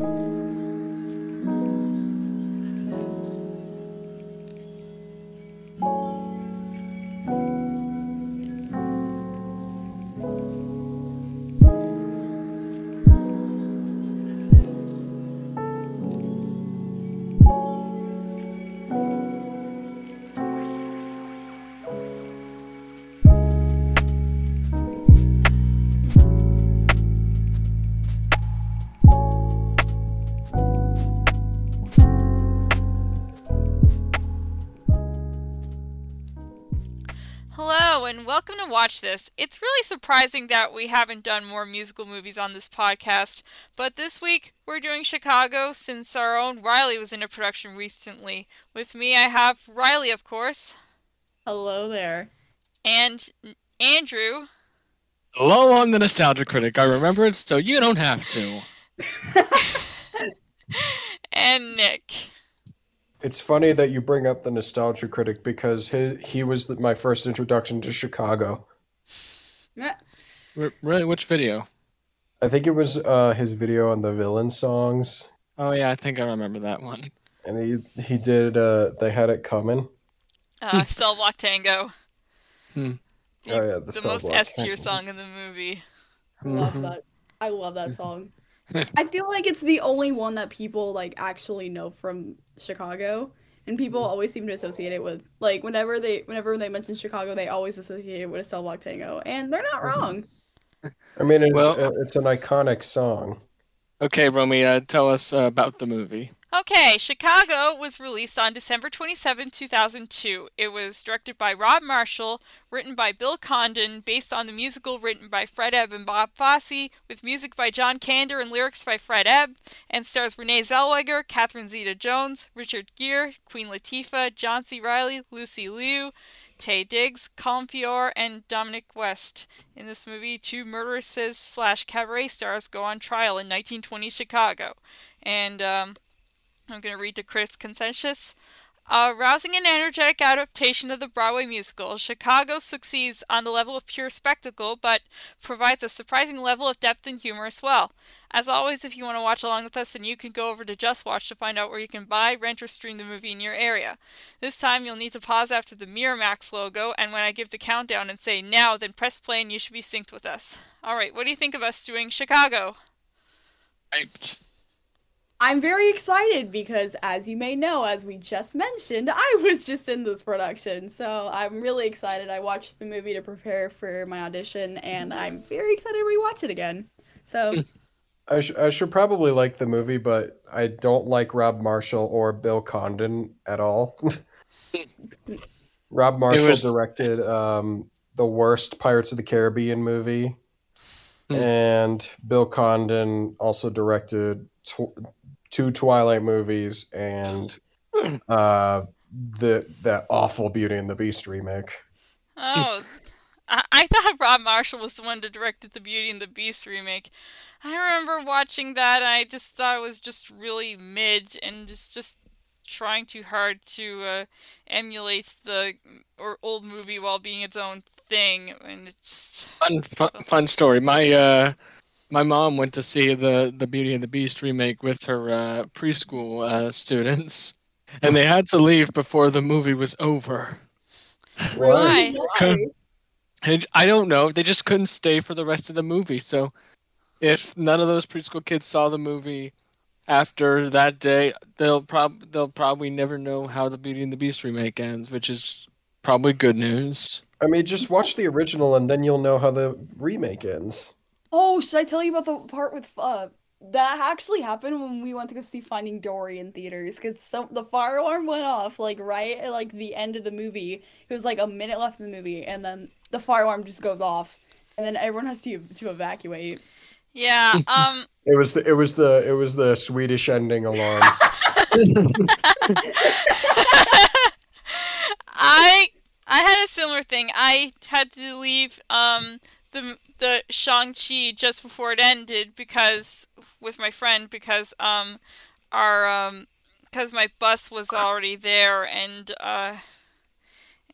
Hello, Watch This. It's really surprising that we haven't done more musical movies on this podcast, but this week we're doing Chicago since our own Riley was in a production recently. With me, I have Riley, of course, Hello there. and Andrew. Hello, I'm the Nostalgia Critic. I remember it, so you don't have to. and Nick. It's funny that you bring up the nostalgia critic because he he was the, my first introduction to Chicago. Yeah. Really, which video? I think it was uh, his video on the villain songs, Oh yeah, I think I remember that one. and he he did. Uh, they had it coming. Uh, Cell Block Tango. Hmm. The, Oh, yeah, the the most Block S tier song in the movie. I love that. I love that song. I feel like it's the only one that people like actually know from Chicago. And people always seem to associate it with like whenever they whenever they mention Chicago, they always associate it with a Cell Block Tango. And they're not wrong. I mean, it's Well- uh, it's an iconic song. Okay, Romy, uh, tell us uh, about the movie. Okay, Chicago was released on December 27, 2002. It was directed by Rob Marshall, written by Bill Condon, based on the musical written by Fred Ebb and Bob Fosse, with music by John Kander and lyrics by Fred Ebb, and stars Renee Zellweger, Catherine Zeta-Jones, Richard Gere, Queen Latifah, John C. Reilly, Lucy Liu, Taye Diggs, Colm Feore, and Dominic West. In this movie, two murderesses slash cabaret stars go on trial in 1920 Chicago. And, um, I'm going to read to Chris consensus. A rousing and energetic adaptation of the Broadway musical, Chicago succeeds on the level of pure spectacle, but provides a surprising level of depth and humor as well. As always, if you want to watch along with us, then you can go over to Just Watch to find out where you can buy, rent, or stream the movie in your area. This time, you'll need to pause after the Miramax logo, and when I give the countdown and say now, then press play and you should be synced with us. Alright, what do you think of us doing Chicago? I'm very excited because as you may know, as we just mentioned, I was just in this production. So I'm really excited. I watched the movie to prepare for my audition and I'm very excited to rewatch it again. So I, sh- I should probably like the movie, but I don't like Rob Marshall or Bill Condon at all. Rob Marshall was- directed um, the worst Pirates of the Caribbean movie, Hmm. and Bill Condon also directed tw- two Twilight movies and uh, the that awful Beauty and the Beast remake. Oh, I, I thought Rob Marshall was the one that directed the Beauty and the Beast remake. I remember watching that, and I just thought it was just really mid and just just trying too hard to uh, emulate the or old movie while being its own thing, and it just Fun, fun, fun story. My uh, my mom went to see the the Beauty and the Beast remake with her uh, preschool uh, students, and they had to leave before the movie was over. Why? Why? I don't know. They just couldn't stay for the rest of the movie. So, if none of those preschool kids saw the movie after that day, they'll prob they'll probably never know how the Beauty and the Beast remake ends, which is probably good news. I mean, just watch the original and then you'll know how the remake ends. Oh, should I tell you about the part with uh that actually happened when we went to go see Finding Dory in theaters because some the fire alarm went off like right at like the end of the movie. It was like a minute left in the movie, and then the fire alarm just goes off, and then everyone has to to evacuate. yeah. Um, It was the it was the it was the Swedish ending alarm. I I had a similar thing. I had to leave um the the Shang Chi just before it ended because with my friend because um our um because my bus was already there and uh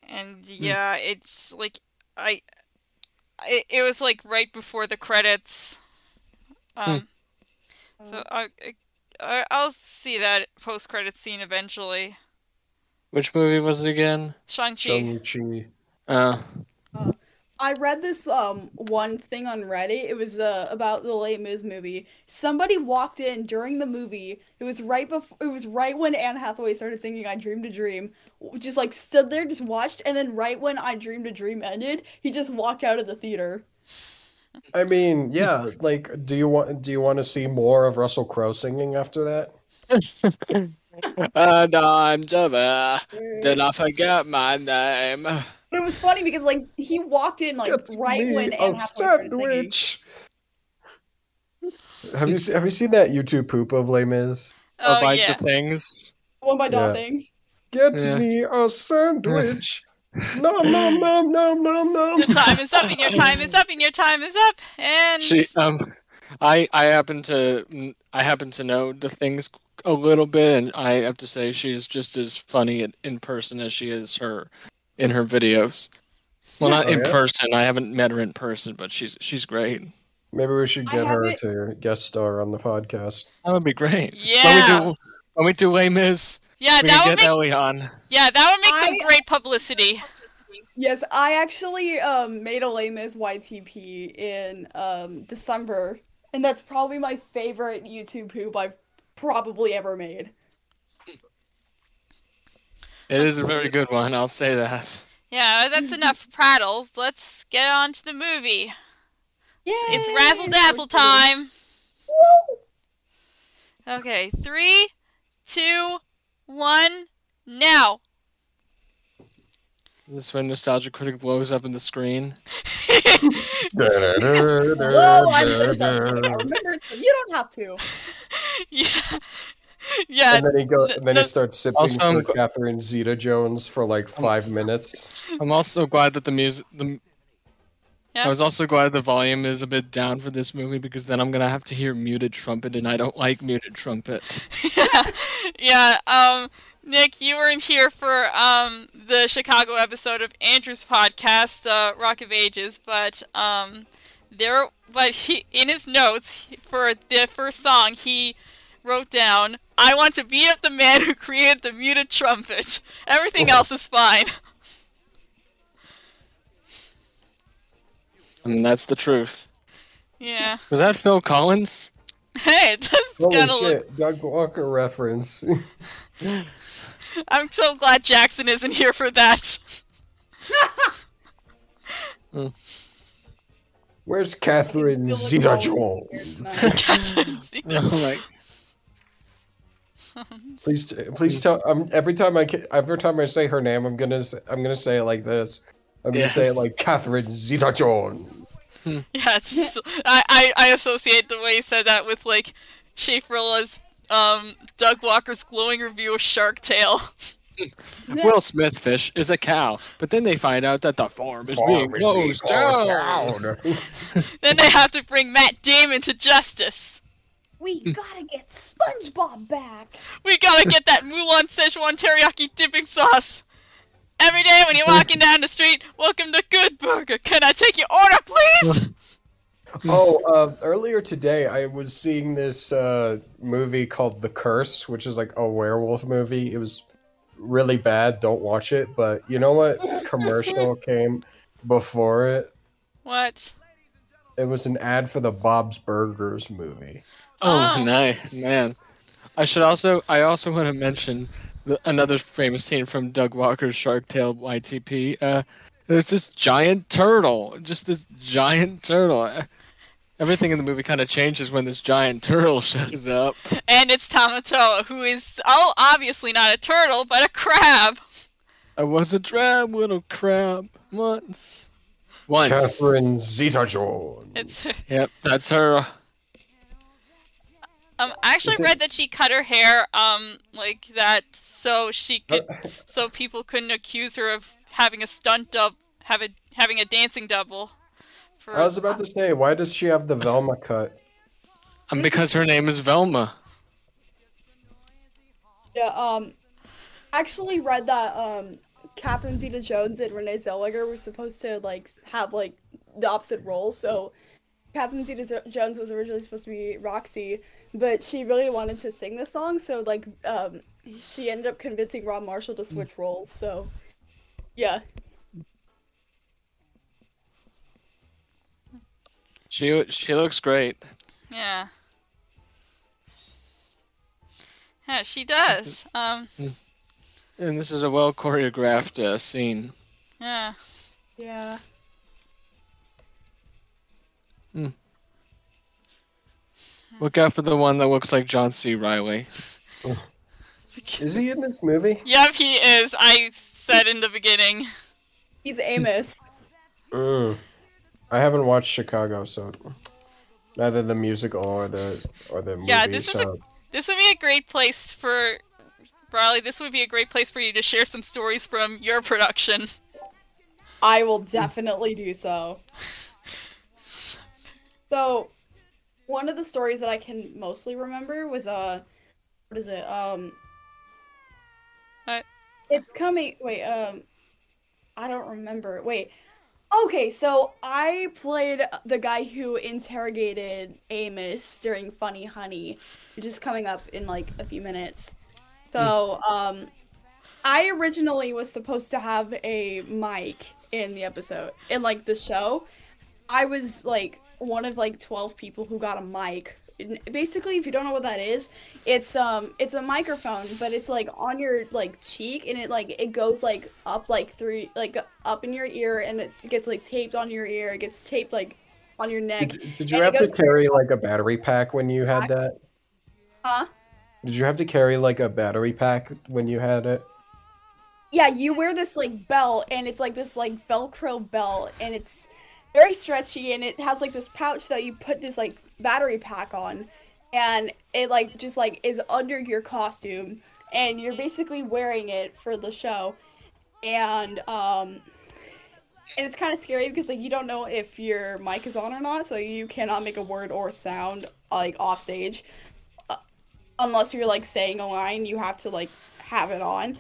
and yeah it's like I it, it was like right before the credits um so I, I I, I'll see that post credit scene eventually. Which movie was it again? Shang-Chi. Shang-Chi. Uh, I read this um one thing on Reddit. It was uh, about the Les Mis movie. Somebody walked in during the movie. It was right before. It was right when Anne Hathaway started singing "I Dreamed a Dream." Just like stood there, just watched, and then right when "I Dreamed a Dream" ended, he just walked out of the theater. I mean, yeah. Like, do you want do you want to see more of Russell Crowe singing after that? and I'm Java. Did I forget my name? But it was funny because like he walked in like Get right me when a Anne Hathaway started singing. sandwich. have you se- have you seen that YouTube poop of Les Mis? Oh like yeah. the things. One by Doll Yeah. Things. Get Yeah. me a sandwich. nom nom nom nom nom nom. Your time is up, and your time is up, and your time is up, and She um, I I happen to I happen to know the things a little bit, and I have to say she's just as funny in, in person as she is her in her videos. Well, not Oh, in yeah? person. I haven't met her in person, but she's she's great. Maybe we should get her haven't- to guest star on the podcast. That would be great. Yeah. When we do when we do Les Mis, yeah, we that would get make Ellie on. yeah, that would make some great publicity. Yes, I actually um made a Les Mis YTP in um December, and that's probably my favorite YouTube poop I've probably ever made. It is a very good one. I'll say that. Yeah, that's enough for prattles. Let's get on to the movie. Yeah, It's razzle dazzle time. Okay, three, two, one, now. This is when Nostalgia Critic blows up in the screen. Whoa, I'm so sorry. I can't remember. it, You don't have to. yeah, yeah. and then he go, and then he starts sipping Also, I'm for Catherine Zeta-Jones for like five minutes. I'm also glad that the music. The, Yeah. I was also glad the volume is a bit down for this movie because then I'm gonna have to hear muted trumpet, and I don't like muted trumpet. yeah, um, Nick, you weren't here for um the Chicago episode of Andrew's podcast, uh, Rock of Ages, but um, there, but he in his notes for the first song he wrote down, "I want to beat up the man who created the muted trumpet. Everything else is fine." I mean, that's the truth. Yeah. Was that Phil Collins? Hey, it does Holy kind of look. shit, Doug Walker reference. I'm so glad Jackson isn't here for that. Where's Catherine Feel like Zeta-Jones? Oh my! Please, please tell. Um, every time I ca- every time I say her name, I'm gonna s- I'm gonna say it like this. I'm gonna say it like Catherine Zeta-Jones. Yeah, it's just, I, I I associate the way he said that with like Schaffrillas um Doug Walker's glowing review of Shark Tale. Will Smith fish is a cow, but then they find out that the farm is being closed down. then they have to bring Matt Damon to justice. We gotta get SpongeBob back. We gotta get that Mulan Szechuan teriyaki dipping sauce. Every day when you're walking down the street, welcome to Good Burger. Can I take your order, please? Oh, uh, earlier today I was seeing this uh, movie called The Curse, which is like a werewolf movie. It was really bad. Don't watch it. But you know what? Commercial came before it. What? It was an ad for the Bob's Burgers movie. Oh, Oh. nice man! I should also I also want to mention the, another famous scene from Doug Walker's Shark Tale YTP. Uh, there's this giant turtle, just this giant turtle. Uh, Everything in the movie kind of changes when this giant turtle shows up. And it's Tamatoa, who is oh obviously not a turtle, but a crab. I was a drab little crab once. Once. Catherine Zeta-Jones. It's Yep, that's her. Um, I actually it- read that she cut her hair, um, like that, so she could, so people couldn't accuse her of having a stunt dub, having having a dancing double. For I was about to say, why does she have the Velma cut? Um, because her name is Velma. Yeah, um, actually read that um, Catherine Zeta-Jones and Renee Zellweger were supposed to like have like the opposite roles. So Captain Zeta-Jones was originally supposed to be Roxy. But she really wanted to sing the song, so like um, she ended up convincing Rob Marshall to switch roles. So, yeah, She she looks great. Yeah. Yeah, she does. Um, And this is a well choreographed uh, scene. yeah. yeah. Look out for the one that looks like John C. Reilly. Is he in this movie? Yep, he is. I said in the beginning. He's Amos. Mm. I haven't watched Chicago, so neither the musical or the or the movie. Yeah, this is a- This would be a great place for Riley. This would be a great place for you to share some stories from your production. I will definitely do so. So, one of the stories that I can mostly remember was uh, what is it? Um, it's coming. Wait, um, I don't remember. Wait. Okay, so I played the guy who interrogated Amos during Funny Honey, which is coming up in like a few minutes. So, um, I originally was supposed to have a mic in the episode, in like the show. I was like one of like 12 people who got a mic. Basically, if you don't know what that is, it's um it's a microphone, but it's like on your like cheek and it like it goes like up like through like up in your ear and it gets like taped on your ear. It gets taped like on your neck. did, did you have to carry like a battery pack when you had that? Huh? Did you have to carry like a battery pack when you had it? Yeah, you wear this like belt and it's like this like velcro belt and it's very stretchy and it has like this pouch that you put this like battery pack on and it like just like is under your costume and you're basically wearing it for the show and um and it's kind of scary because like you don't know if your mic is on or not so you cannot make a word or sound like off stage uh, unless you're like saying a line you have to like have it on.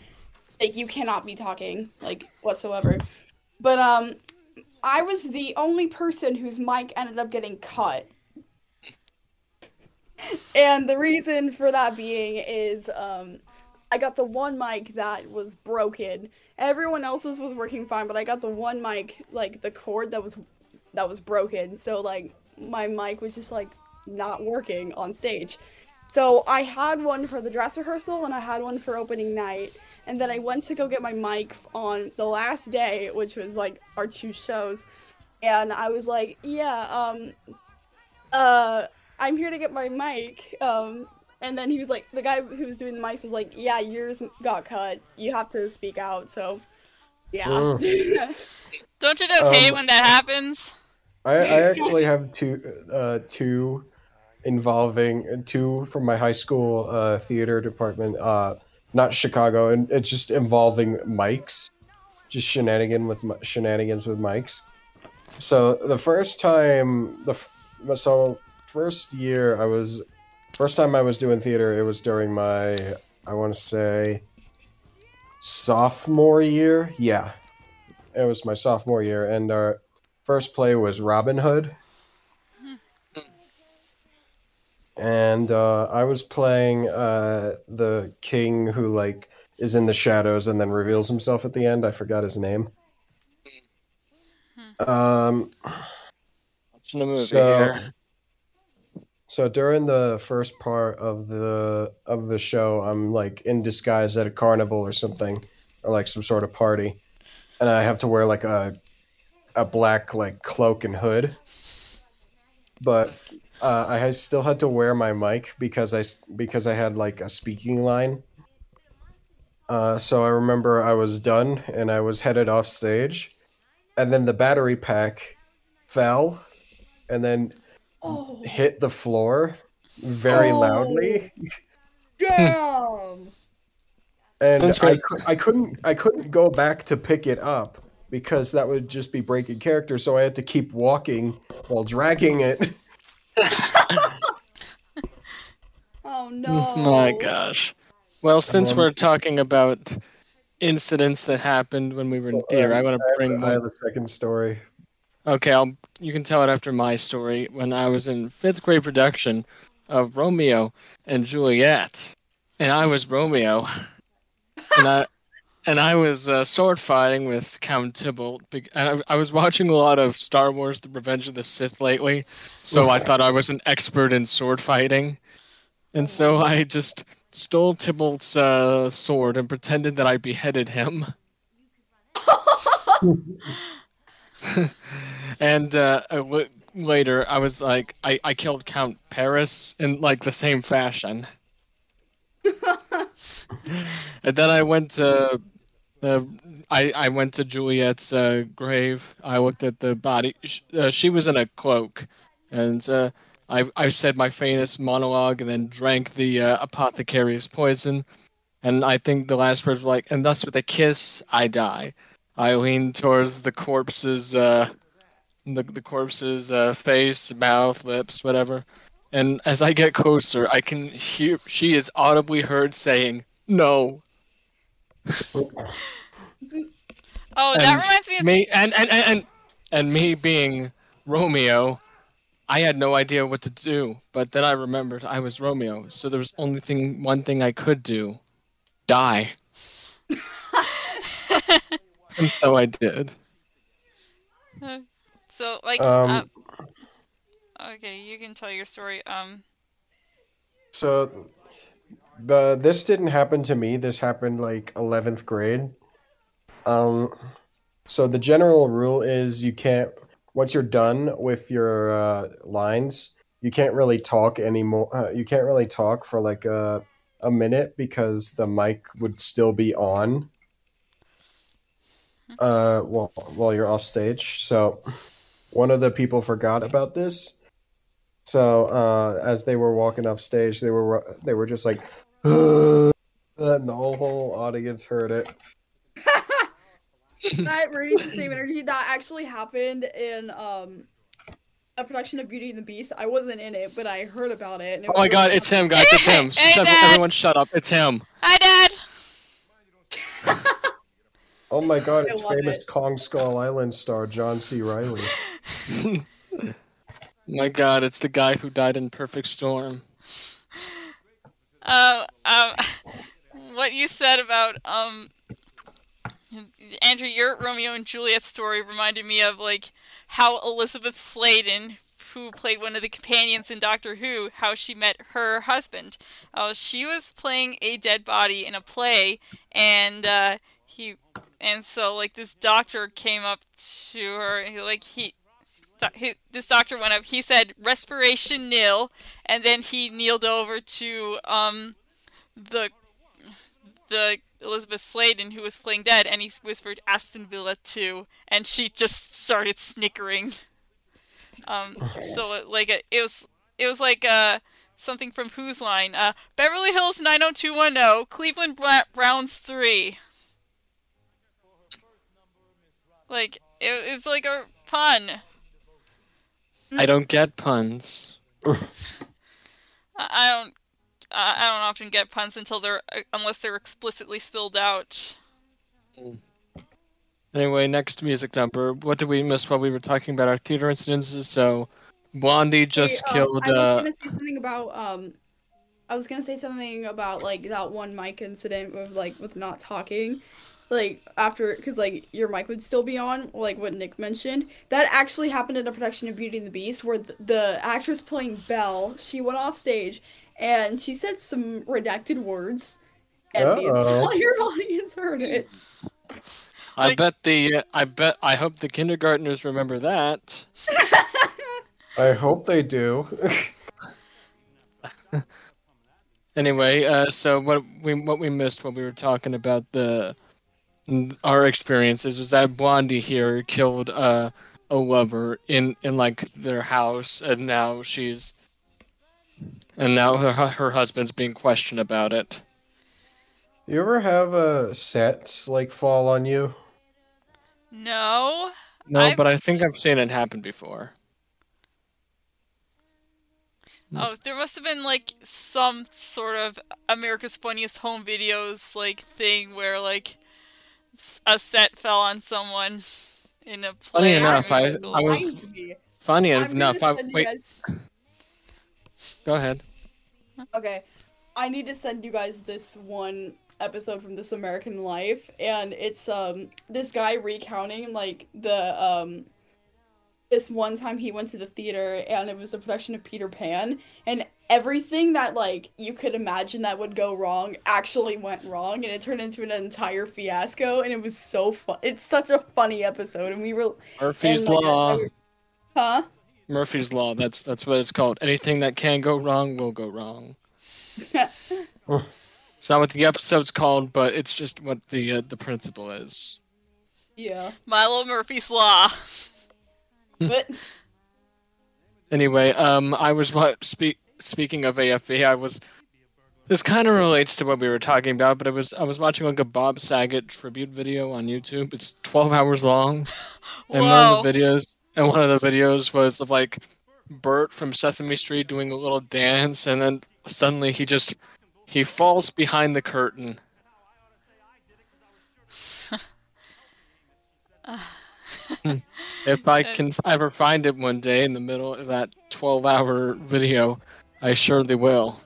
Like you cannot be talking like whatsoever. But um i was the only person whose mic ended up getting cut. And the reason for that being is um i got the one mic that was broken. Everyone else's was working fine but i got the one mic like the cord that was that was broken. So like my mic was just like not working on stage so I had one for the dress rehearsal and I had one for opening night. And then I went to go get my mic on the last day, which was like our two shows. And I was like, yeah, um uh I'm here to get my mic. Um and then he was like the guy who was doing the mics was like, Yeah, yours got cut. You have to speak out, so yeah. Don't you just hate Um, when that happens? I, I actually have two uh, two involving two from my high school uh, theater department. Uh, not Chicago, and it's just involving mics, just shenanigan with shenanigans with mics. So the first time the so first year I was first time I was doing theater, it was during my I want to say sophomore year. Yeah, it was my sophomore year, and our first play was Robin Hood. And uh, I was playing uh, the king who like is in the shadows and then reveals himself at the end. I forgot his name. Um, Watching a movie So- here. so during the first part of the of the show, I'm like in disguise at a carnival or something, or like some sort of party, and I have to wear like a a black like cloak and hood. But uh, I still had to wear my mic because I s- because I had like a speaking line. Uh, so I remember I was done and I was headed off stage, and then the battery pack fell, and then oh hit the floor very Oh. loudly damn. and I, I couldn't i couldn't go back to pick it up because that would just be breaking character so i had to keep walking while dragging it Oh, oh no. My gosh. Well, since we're talking about incidents that happened when we were in theater, I want to bring I have one. a second story Okay, I'll. You can tell it after my story. When I was in fifth grade production, of Romeo and Juliet, and I was Romeo, and I and I was uh, sword fighting with Count Tybalt. And I, I was watching a lot of Star Wars: The Revenge of the Sith lately, so I thought I was an expert in sword fighting, and so I just stole Tybalt's uh, sword and pretended that I beheaded him. and uh, a later, I was like, I, I killed Count Paris in like the same fashion. and then I went to, uh, I I went to Juliet's uh, grave. I looked at the body. Sh- Uh, she was in a cloak, and uh, I I said my famous monologue, and then drank the uh, apothecary's poison. And I think the last words were like, and thus with a kiss I die. I leaned towards the corpse's uh, the the corpse's face, mouth, lips, whatever. And as I get closer, I can hear she is audibly heard saying, "No." Oh, that And reminds me of me and, and and and and me being Romeo, I had no idea what to do. But then I remembered I was Romeo, so there was only thing one thing I could do: die. and so I did. so like. Um, uh, okay, you can tell your story. Um. So the this didn't happen to me. This happened like 11th grade. Um so the general rule is you can't once you're done with your uh, lines, you can't really talk anymore. Uh, you can't really talk for like a a minute because the mic would still be on. Uh, while while you're off stage. So one of the people forgot about this. So uh, as they were walking off stage, they were they were just like, and the whole audience heard it. that radiates the same energy that actually happened in um a production of Beauty and the Beast. I wasn't in it, but I heard about it. And it Oh my god, really it's him, guys. It's him. Hey, Shut- Dad. everyone shut up. It's him. Hi, Dad. Oh my god, I it's love famous it. Kong Skull Island star John C. Reilly. My god, it's the guy who died in Perfect Storm. Um, um, what you said about um, Andrew, your Romeo and Juliet story reminded me of like how Elizabeth Sladen, who played one of the companions in Doctor Who, how she met her husband. Uh, she was playing a dead body in a play, and uh, he, and so like this doctor came up to her, and he, like he. He, this doctor went up. He said respiration nil, and then he kneeled over to um the the Elizabeth Sladen who was playing dead, and he whispered Aston Villa two, and she just started snickering. Um, so it- like it, it was it was like uh something from Whose Line, uh Beverly Hills 90210, Cleveland Browns three. Like it, it's like a pun. I don't get puns. I I don't. I I don't often get puns until they're uh, unless they're explicitly spilled out. Anyway, next music number. What did we miss while we were talking about our theater incidences? So, Blondie just Hey, um, killed. I was Uh, gonna say something about um, I was gonna say something about like that one mic incident with like with not talking, like after because like your mic would still be on, like what Nick mentioned. That actually happened in a production of Beauty and the Beast where the, the actress playing Belle, she went off stage and she said some redacted words, and the Uh-oh. entire audience heard it. I like- bet the. I bet. I hope the kindergartners remember that. I hope they do. Anyway, uh, so what we what we missed when we were talking about the our experiences is that Blondie here killed uh, a lover in in like their house, and now she's and now her her husband's being questioned about it. you ever have uh, sets like fall on you? No. No, I've- but I think I've seen it happen before. Oh, there must have been like some sort of America's Funniest Home Videos like thing where like s- a set fell on someone in a play. Funny enough, I- musical. I was- Funny I'm enough, I, wait, guys- go ahead. Okay, I need to send you guys this one episode from This American Life, and it's um this guy recounting like the um this one time he went to the theater and it was a production of Peter Pan, and everything that like you could imagine that would go wrong actually went wrong, and it turned into an entire fiasco, and it was so fun. It's such a funny episode, and we were Murphy's and, like, I- law. I- huh. Murphy's law. That's that's what it's called. Anything that can go wrong will go wrong. It's not what the episode's called, but it's just what the uh, the principle is. yeah, Milo Murphy's Law. but Anyway, um, I was what speak speaking of AFV, I was. This kind of relates to what we were talking about, but I was I was watching like a Bob Saget tribute video on YouTube. It's 12 hours long, and one of the videos and one of the videos was of like Bert from Sesame Street doing a little dance, and then suddenly he just he falls behind the curtain. If I can ever find it one day in the middle of that 12 hour video, I surely will.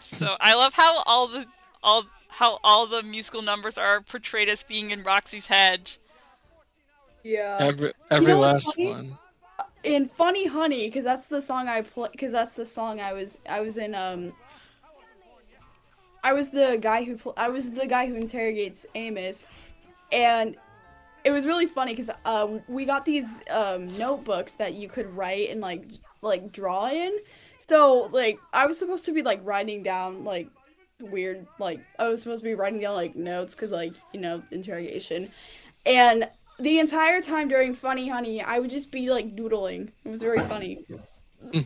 So I love how all the all how all the musical numbers are portrayed as being in Roxy's head. yeah. Every every know last one. in Funny Honey, because that's the song I play. Because that's the song I was. I was in. Um. I was the guy who. Pl- I was the guy who interrogates Amos, and it was really funny because um we got these um notebooks that you could write and like like draw in. So like I was supposed to be like writing down like weird like I was supposed to be writing down like notes because like you know interrogation, and the entire time during Funny Honey, I would just be like doodling. It was very funny.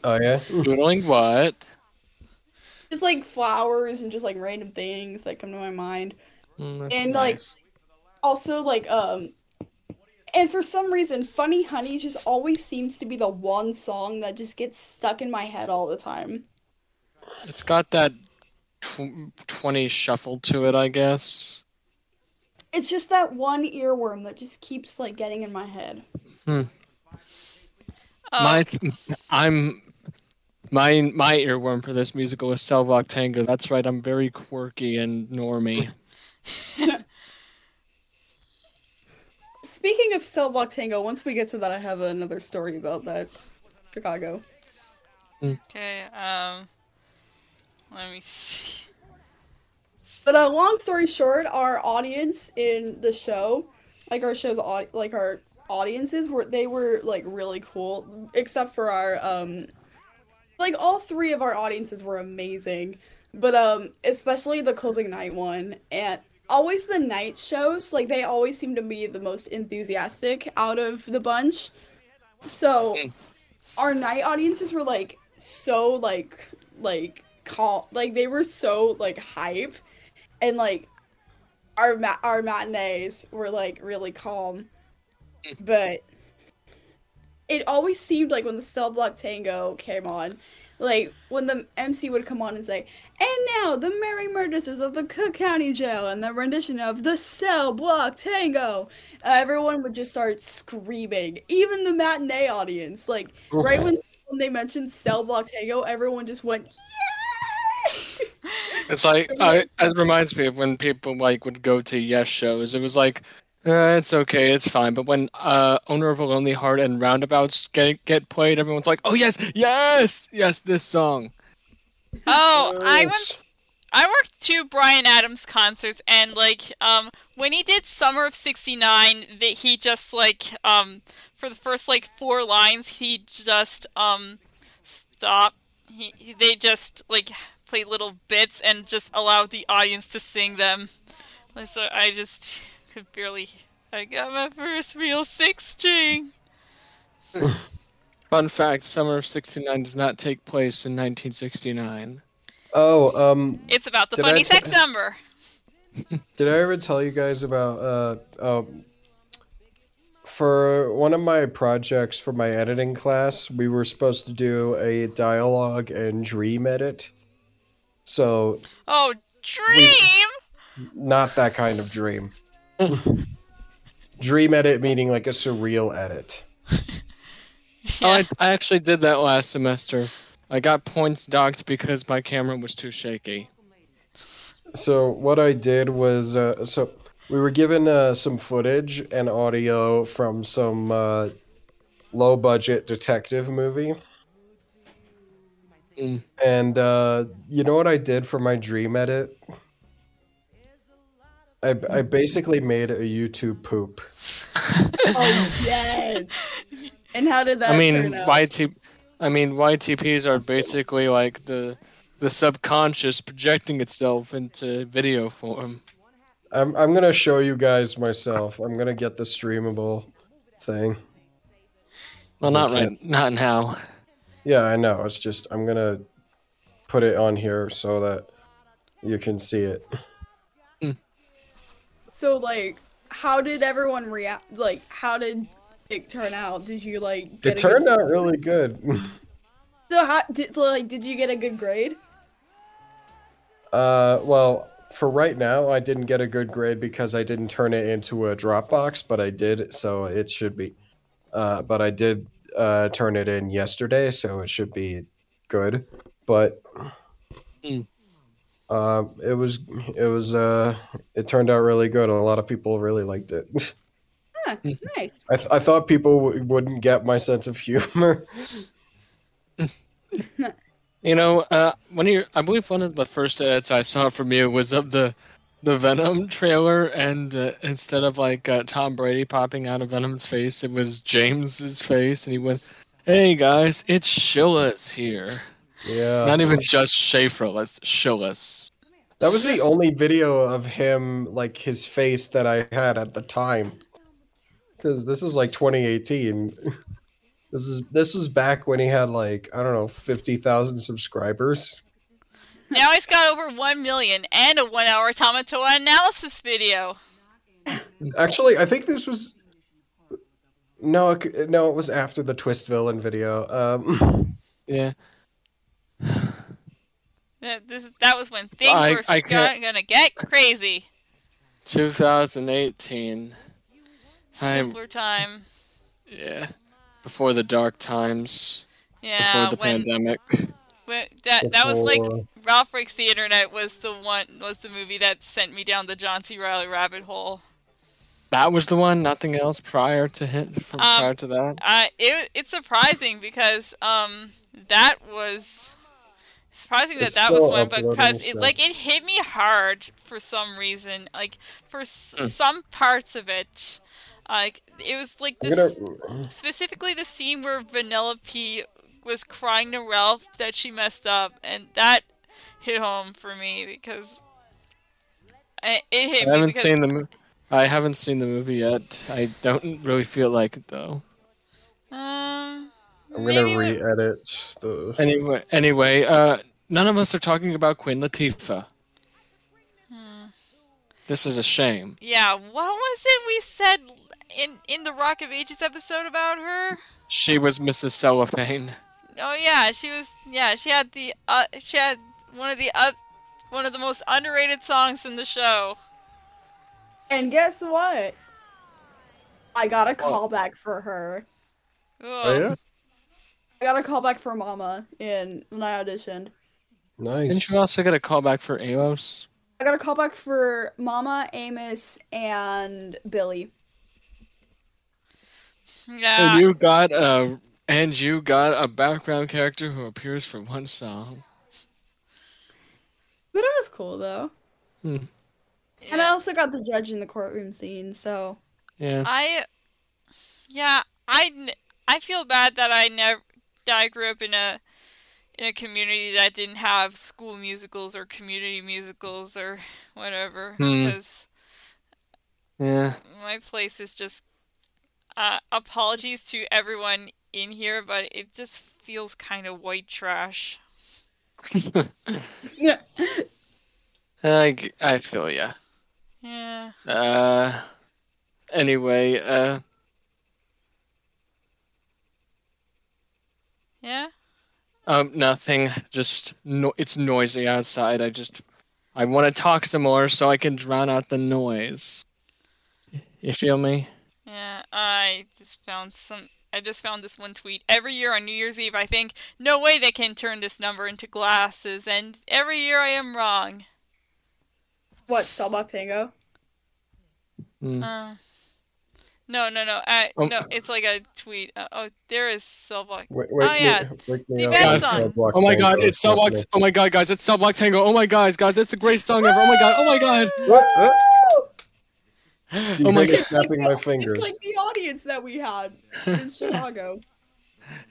Oh yeah. Doodling what? Just like flowers and just like random things that come to my mind. Mm, that's And, like. Also, like, um, and for some reason, Funny Honey just always seems to be the one song that just gets stuck in my head all the time. it's got that tw- 20 shuffle to it, I guess. It's just that one earworm that just keeps like getting in my head. Oh, My, I'm, my my earworm for this musical is Cell Block Tango. That's right. I'm very quirky and normy. Speaking of Cell Block Tango, once we get to that, I have another story about that. Chicago. okay. Um, let me see. But uh, long story short, our audience in the show, like our show's like our audiences were they were like really cool, except for our um, like all three of our audiences were amazing, but um, especially the closing night one and always the night shows like they always seem to be the most enthusiastic out of the bunch. So our night audiences were like so like like call like they were so like hype and like our ma- our matinees were like really calm. But it always seemed like when the cell block tango came on like when the mc would come on and say and now the merry murderesses of the cook county jail and the rendition of the cell block tango everyone would just start screaming. Even the matinee audience like oh. right when, when they mentioned cell block tango everyone just went yeah It's like I, it reminds me of when people like would go to Yes shows. It was like, uh, it's okay, it's fine. But when uh, Owner of a Lonely Heart and Roundabouts get get played, everyone's like, oh yes, yes, yes, this song. Oh, I went. I worked two Bryan Adams concerts, and like, um, when he did Summer of '69, that he just like, um, for the first like four lines, he just um, stopped. He, he they just like played little bits and just allowed the audience to sing them. So I just could barely. I got my first real six string. Fun fact: Summer of '69 does not take place in 1969. Oh, um, It's about the Did I funny t- sex number. Did I ever tell you guys about uh um for one of my projects for my editing class, we were supposed to do a dialogue and dream edit. So, Oh, dream! not that kind of dream. dream edit meaning like a surreal edit. Oh, Yeah. I, I actually did that last semester. I got points docked because my camera was too shaky. So what I did was, uh, so we were given uh, some footage and audio from some uh, low-budget detective movie, Mm. and uh, you know what I did for my dream edit? I, I basically made a YouTube poop. Oh yes. And how did that I mean, turn out? YT, I mean YTPs are basically like the the subconscious projecting itself into video form. I'm I'm gonna show you guys myself. I'm gonna get the streamable thing. Well, not right, not now. Yeah, I know. It's just I'm gonna put it on here so that you can see it. So like, how did everyone react? Like, how did it turn out? Did you like? Get It turned out score? really good. So how did so like? Did you get a good grade? Uh, well, for right now, I didn't get a good grade because I didn't turn it into a Dropbox, but I did, so it should be. Uh, but I did uh, turn it in yesterday, so it should be good. But Mm. Um, it was it was uh, it turned out really good. A lot of people really liked it. Huh, nice. I, th- I thought people w- wouldn't get my sense of humor. You know, uh, one of your, I believe one of the first edits I saw from you was of the the Venom trailer, and uh, instead of like uh, Tom Brady popping out of Venom's face, it was James's face, and he went, "Hey guys, it's Shillis here." Yeah, Not even just Schaffrillas, Shillis. That was the only video of him, like his face that I had at the time. Because this is like 2018. This is this was back when he had like I don't know 50,000 subscribers. Now he's got over 1 million and a one hour Tomato analysis video. Actually, I think this was no, it no, it was after the Twist villain video. Um, Yeah, That, this, that was when things I- were I go- can't- gonna get crazy. 2018. I'm- Simpler time. Yeah, before the dark times, Yeah, before the when, pandemic. when that that was like Ralph Breaks the Internet was the one was the movie that sent me down the John C. Reilly rabbit hole. That was the one. Nothing else prior to hit. From Um, prior to that. Uh, it it's surprising because um that was surprising that It's that was one, but uploading because it stuff. like it hit me hard for some reason. Like for s- Mm. some parts of it, like it was like this gonna, specifically the scene where Vanilla Vanellope was crying to Ralph that she messed up, and that hit home for me because I, it hit I me haven't because seen the. Mo- I haven't seen the movie yet. I don't really feel like it though. um. I'm gonna re-edit the. Anyway, anyway, uh, none of us are talking about Queen Latifah. Hmm. This is a shame. Yeah, what was it we said in in the Rock of Ages episode about her? She was Mrs. Cellophane. Oh yeah, she was. Yeah, she had the. Uh, she had one of the. Uh, one of the most underrated songs in the show. And guess what? I got a callback for her. Oh yeah, I got a callback for Mama in when I auditioned. Nice. Didn't you also get a call back for Amos? I got a callback for Mama, Amos, and Billy. Yeah. And you got a and you got a background character who appears for one song. But it was cool though. Hmm. And I also got the judge in the courtroom scene, so Yeah. I. Yeah, I I feel bad that I never. That I grew up in a. In a community that didn't have school musicals or community musicals or whatever, Hmm. because Yeah. my place is just uh, apologies to everyone in here but it just feels kind of white trash yeah i feel ya. yeah Uh. Anyway, uh. yeah Um, nothing. Just no- it's noisy outside. I just I want to talk some more so I can drown out the noise. You feel me? yeah i just found some I just found this one tweet. Every year on New Year's Eve, I think, no way they can turn this number into glasses, and every year I am wrong. What, Starbuck Tango? Hmm. Uh, no, no, no. I, Um, no, it's like a tweet. Uh, oh, there is Silva. Wait, Oh, yeah. wake me The up best song. Cell Oh my god, it's Cell Block. Oh my god, guys, it's Cell Block Tango. Oh my god, guys, it's the greatest song ever. Oh my god. Oh my god. What? What? Do you Oh my god. snapping my fingers? It's like the audience that we had in Chicago.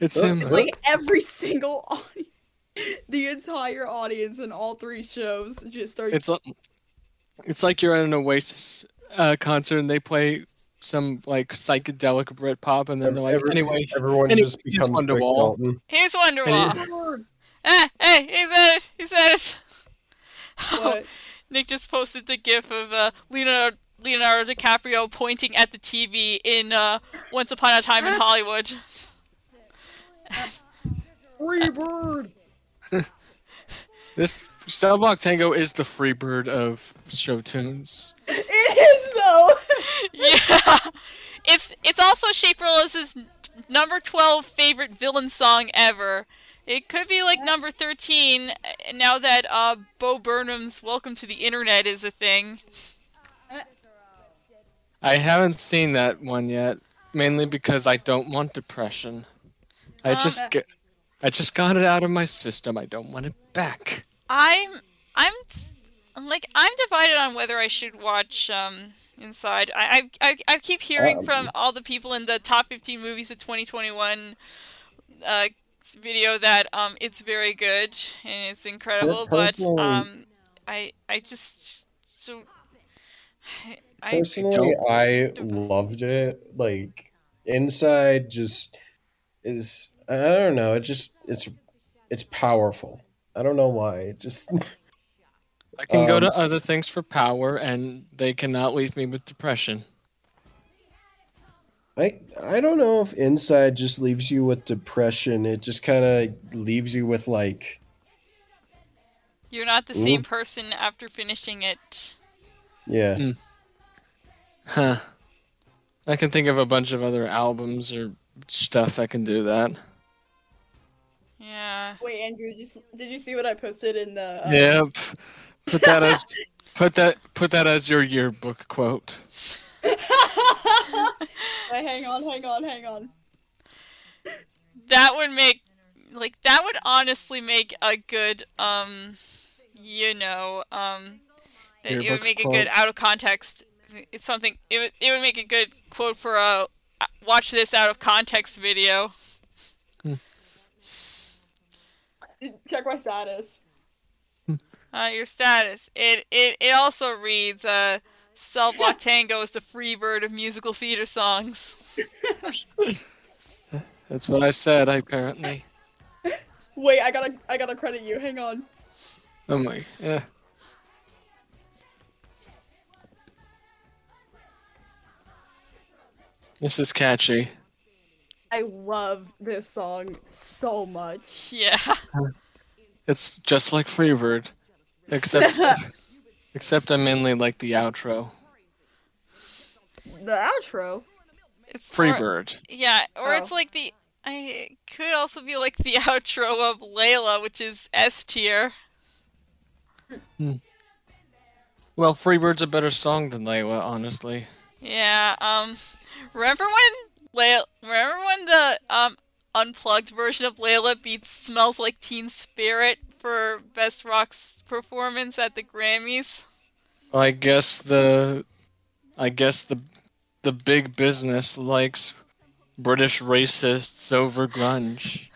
It's him. It's like every single audience, the entire audience in all three shows just started. It's li- it's like you're at an Oasis uh, concert and they play some like psychedelic Britpop and then they're like, Every- anyway, everyone anyway, just becomes Rick Wonderwall. Dalton. Here's Wonderwall. Lord, Ah, hey, he said it. He said it. what? Nick just posted the gif of uh, Leonardo, Leonardo DiCaprio pointing at the TV in uh, Once Upon a Time in Hollywood. Free bird. this Cell Block Tango is the free bird of show tunes. It is though. Yeah, it's it's also Schaffrillas's number twelve favorite villain song ever. It could be like number thirteen uh, now that uh, Bo Burnham's "Welcome to the Internet" is a thing. I haven't seen that one yet, mainly because I don't want depression. I Uh, just get, I just got it out of my system. I don't want it back. I'm I'm like I'm divided on whether I should watch um Inside. I I I, I keep hearing Um. from all the people in the top 15 movies of 2021 uh video that um it's very good and it's incredible, but um I I just so I, I Personally, don't- I loved it. Like inside, just is I don't know. It just it's it's powerful. I don't know why. It just I can go Um, to other things for power, and they cannot leave me with depression. I I don't know if inside just leaves you with depression. It just kind of leaves you with like you're not the same person after finishing it. yeah. Mm. Huh. I can think of a bunch of other albums or stuff I can do that. Yeah. Wait, Andrew, just did you see what I posted in the? Uh, Yep. Put that as put that put that as your yearbook quote. Wait, hang on, hang on, hang on. that would make like that would honestly make a good um you know um it, it would Yearbook make a good out of context it's something it would, it would make a good quote for a watch this out of context video Check my status. Uh your status it it, it also reads uh Cell Block Tango is the free bird of musical theater songs. That's what I said, apparently. Wait, I gotta, I gotta credit you. Hang on. Oh my yeah. This is catchy. I love this song so much. Yeah. It's just like Freebird. Except except I mainly like the outro. The outro. It's more- Freebird. Yeah, or it's Oh. like the I could also be like the outro of Layla, which is S tier. Hmm. Well, Freebird's a better song than Layla, honestly. Yeah, um remember when Layla remember when the um unplugged version of Layla beats Smells Like Teen Spirit for best rock s- performance at the Grammys? I guess the I guess the the big business likes British racists over grunge.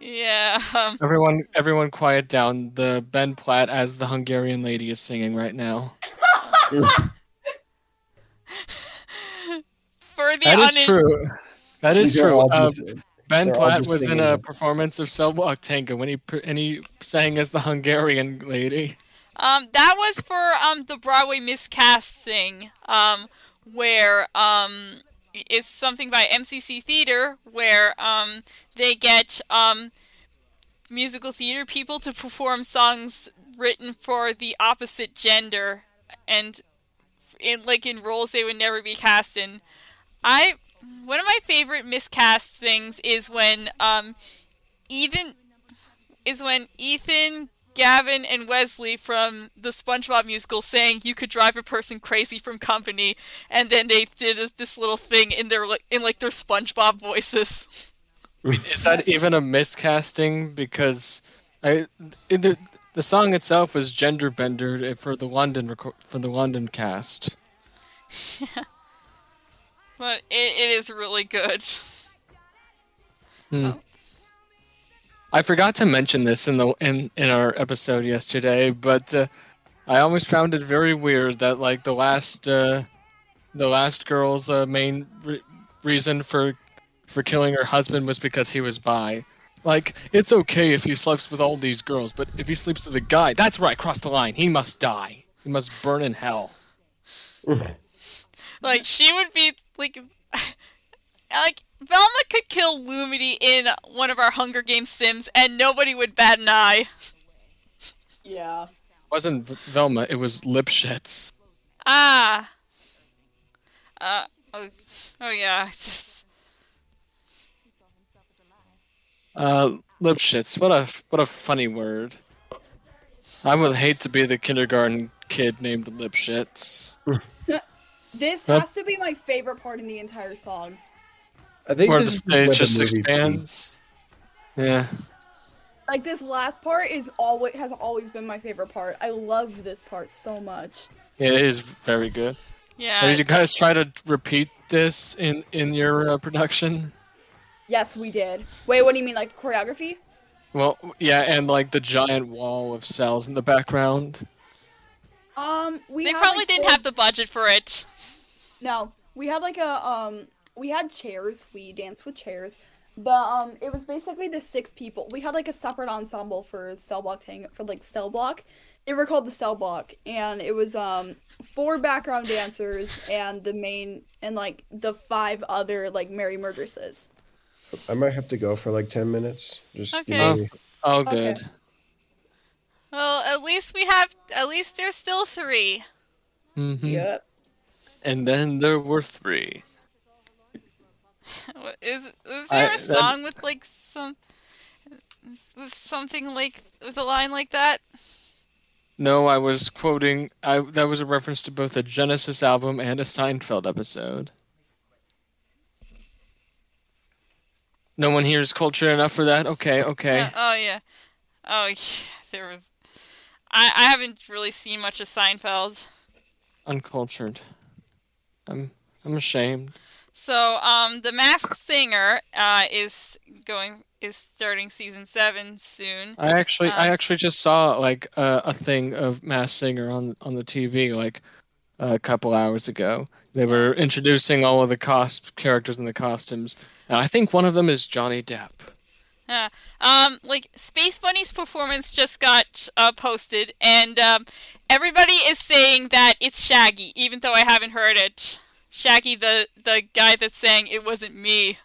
Yeah, um Everyone everyone quiet down. The Ben Platt as the Hungarian lady is singing right now. for the That is unin- true. That is true. all just- Ben they're Platt just was in a it. performance of Cellblock Tango when he pr- and he sang as the Hungarian lady. Um, that was for um the Broadway miscast thing, um, where um is something by MCC Theater where um they get um musical theater people to perform songs written for the opposite gender and in like in roles they would never be cast in. I one of my favorite miscast things is when um, even is when Ethan, Gavin, and Wesley from the SpongeBob musical saying you could drive a person crazy from company, and then they did this little thing in their in like their SpongeBob voices. Is that even a miscasting? Because I in the the song itself was gender bender for the London for the London cast. But it, it is really good. Hmm. Oh. I forgot to mention this in the in in our episode yesterday, but uh, I always found it very weird that like the last uh, the last girl's uh, main re- reason for for killing her husband was because he was bi. Like it's okay if he sleeps with all these girls, but if he sleeps with a guy, that's where I cross the line. He must die. He must burn in hell. Like she would be like like Velma could kill Lumity in one of our Hunger Games sims and nobody would bat an eye. Yeah. It wasn't Velma, it was Lipschitz. Ah. Uh oh, oh yeah, it's just Uh, Lipschitz. What a what a funny word. I would hate to be the kindergarten kid named Lipschitz. This Huh? has to be my favorite part in the entire song. I think Where the this is stage just the movie expands. Yeah. Like this last part is always has always been my favorite part. I love this part so much. Yeah, it is very good. yeah. Did you guys try to repeat this in in your uh, production? Yes, we did. Wait, what do you mean, like choreography? Well, yeah, and like the giant wall of cells in the background. Um, we They had, probably like, didn't four- have the budget for it. No, we had like a um, we had chairs. We danced with chairs, but um, it was basically the six people. We had like a separate ensemble for cell block hang for like cell block. They were called the cell block, and it was um four background dancers and the main and like the five other like Mary murderesses. I might have to go for like ten minutes. Just Okay. give me- Oh, Okay. good. Well, at least we have at least there's still 3. hmm Yep. And then there were three. What- Is is I- there a that- song with like some with something like with a line like that? No, I was quoting. I that was a reference to both a Genesis album and a Seinfeld episode. No one here is cultured enough for that. Okay, okay. Uh, oh yeah. Oh yeah. There was. I I haven't really seen much of Seinfeld. Uncultured. I'm I'm ashamed. So um, the Masked Singer uh is going is starting season seven soon. I actually I Uh, actually just saw like uh, a thing of Mass Singer on on the TV like a couple hours ago. They were introducing all of the cost characters and the costumes, and I think one of them is Johnny Depp. Yeah. Um, like Space Bunny's performance just got uh, posted, and um, everybody is saying that it's Shaggy, even though I haven't heard it. Shaggy, the the guy that's saying it wasn't me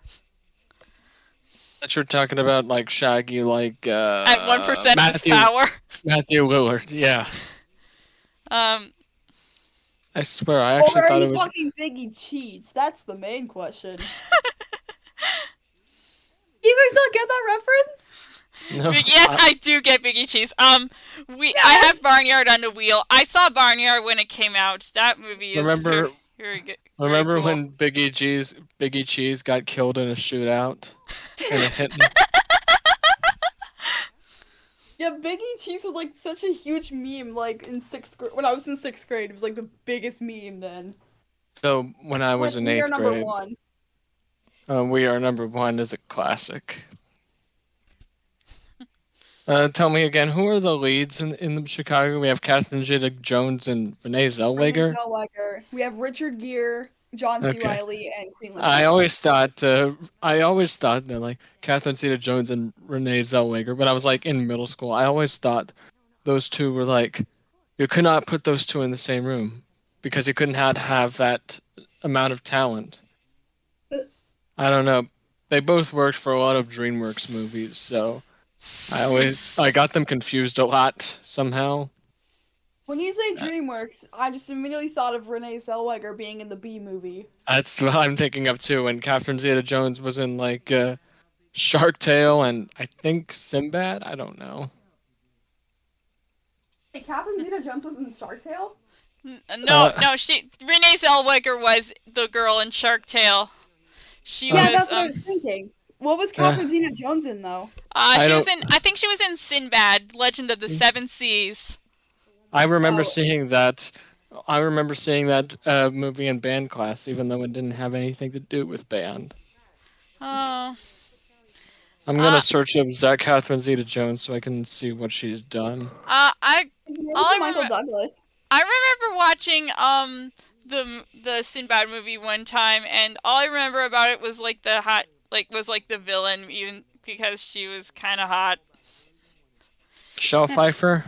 That you're talking about like Shaggy, like uh, at one percent of his power. Matthew Willard. Yeah, Um, I swear I actually or thought it was. talking Biggie Cheese? That's the main question. you guys don't get that reference? No, yes, I- I do get Biggie Cheese. Um, we I have Barnyard on the Wheel. I saw Barnyard when it came out. That movie is Remember- very, very good. Remember cool. when Biggie G's Biggie Cheese got killed in a shootout? And it hit? Yeah, Biggie Cheese was like such a huge meme. Like in sixth grade, when I was in sixth grade, it was like the biggest meme then. So when I was When in we are eighth number grade, one. Uh, We Are Number One is a classic. Uh, tell me again, who are the leads in in Chicago? We have Catherine Zeta-Jones and Renee Zellweger. Zellweger. We have Richard Gere, John C. Okay. Reilly, and Queen I always thought, uh, I always thought that like Catherine Zeta-Jones and Renee Zellweger. But I was like in middle school. I always thought those two were like you could not put those two in the same room because you couldn't have, have that amount of talent. I don't know. They both worked for a lot of DreamWorks movies, so I always I got them confused a lot somehow. When you say DreamWorks, I just immediately thought of Renee Zellweger being in the Bee Movie. That's what I'm thinking of too. When Catherine Zeta-Jones was in like uh, Shark Tale and I think Sinbad. I don't know. Hey, Catherine Zeta-Jones was in Shark Tale. No, Uh, no, she Renee Zellweger was the girl in Shark Tale. She Yeah, was that's what I um, was thinking. What was Catherine Zeta-Jones in though? uh, she was in I think she was in Sinbad, Legend of the Seven Seas. I remember Oh. seeing that. I remember seeing that uh, movie in band class, even though it didn't have anything to do with band. Oh. I'm gonna Uh, search up Zach Catherine Zeta-Jones so I can see what she's done. Uh, I His All I was Michael Douglas. I remember watching um the the Sinbad movie one time, and all I remember about it was like the hot like was like the villain, even because she was kind of hot. Michelle Pfeiffer.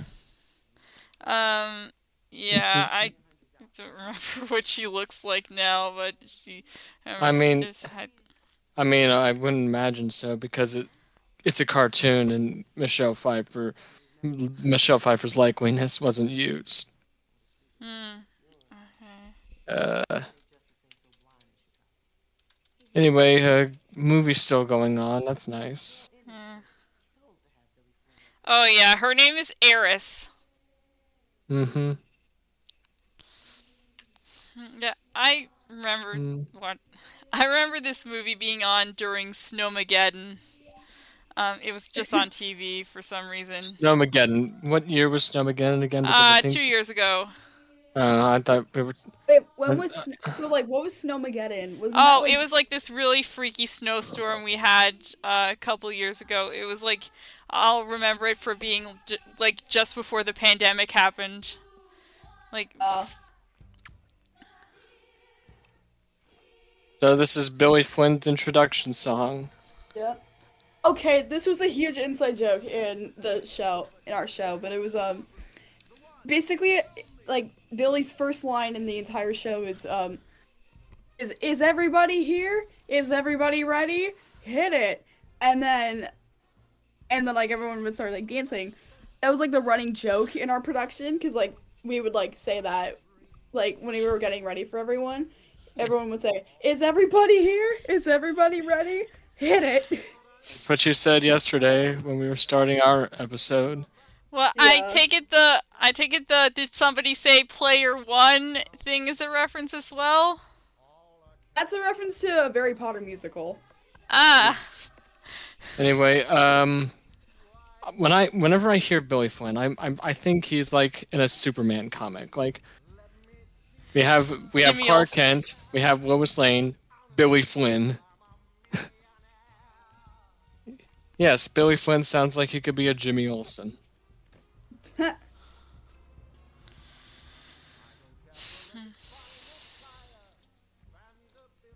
Um, yeah, I don't remember what she looks like now, but she. I mean- she just had- I mean, I wouldn't imagine so because it it's a cartoon and Michelle Pfeiffer Michelle Pfeiffer's likeliness wasn't used. hmm. Uh, anyway, uh, movie's still going on. That's nice. hmm. Oh yeah, her name is Eris. Mm-hmm. Yeah, I remember Mm. what I remember this movie being on during Snowmageddon. Um, it was just on TV for some reason. Snowmageddon. What year was Snowmageddon again? Because Uh, think, two years ago. Uh, I thought we were. Wait, when When- was Sn- so like what was Snowmageddon? Was Oh, it was like this really freaky snowstorm we had uh, a couple years ago. It was like I'll remember it for being j- like just before the pandemic happened. Like Uh, So this is Billy Flynn's introduction song. yeah. Okay, this was a huge inside joke in the show, in our show, but it was um basically like Billy's first line in the entire show is um is is everybody here? Is everybody ready? Hit it. And then and then like everyone would start like dancing. That was like the running joke in our production cuz like we would like say that like when we were getting ready for everyone. Everyone would say, "Is everybody here? Is everybody ready? Hit it." That's what you said yesterday when we were starting our episode. Well, I take it the I take it the did somebody say player one thing is a reference as well? That's a reference to a Harry Potter musical. Ah, Anyway, um, when I whenever I hear Billy Flynn, I I, I think he's like in a Superman comic. Like we have we have Jimmy Clark Olsen. Kent, we have Lois Lane, Billy Flynn. yes, Billy Flynn sounds like he could be a Jimmy Olsen.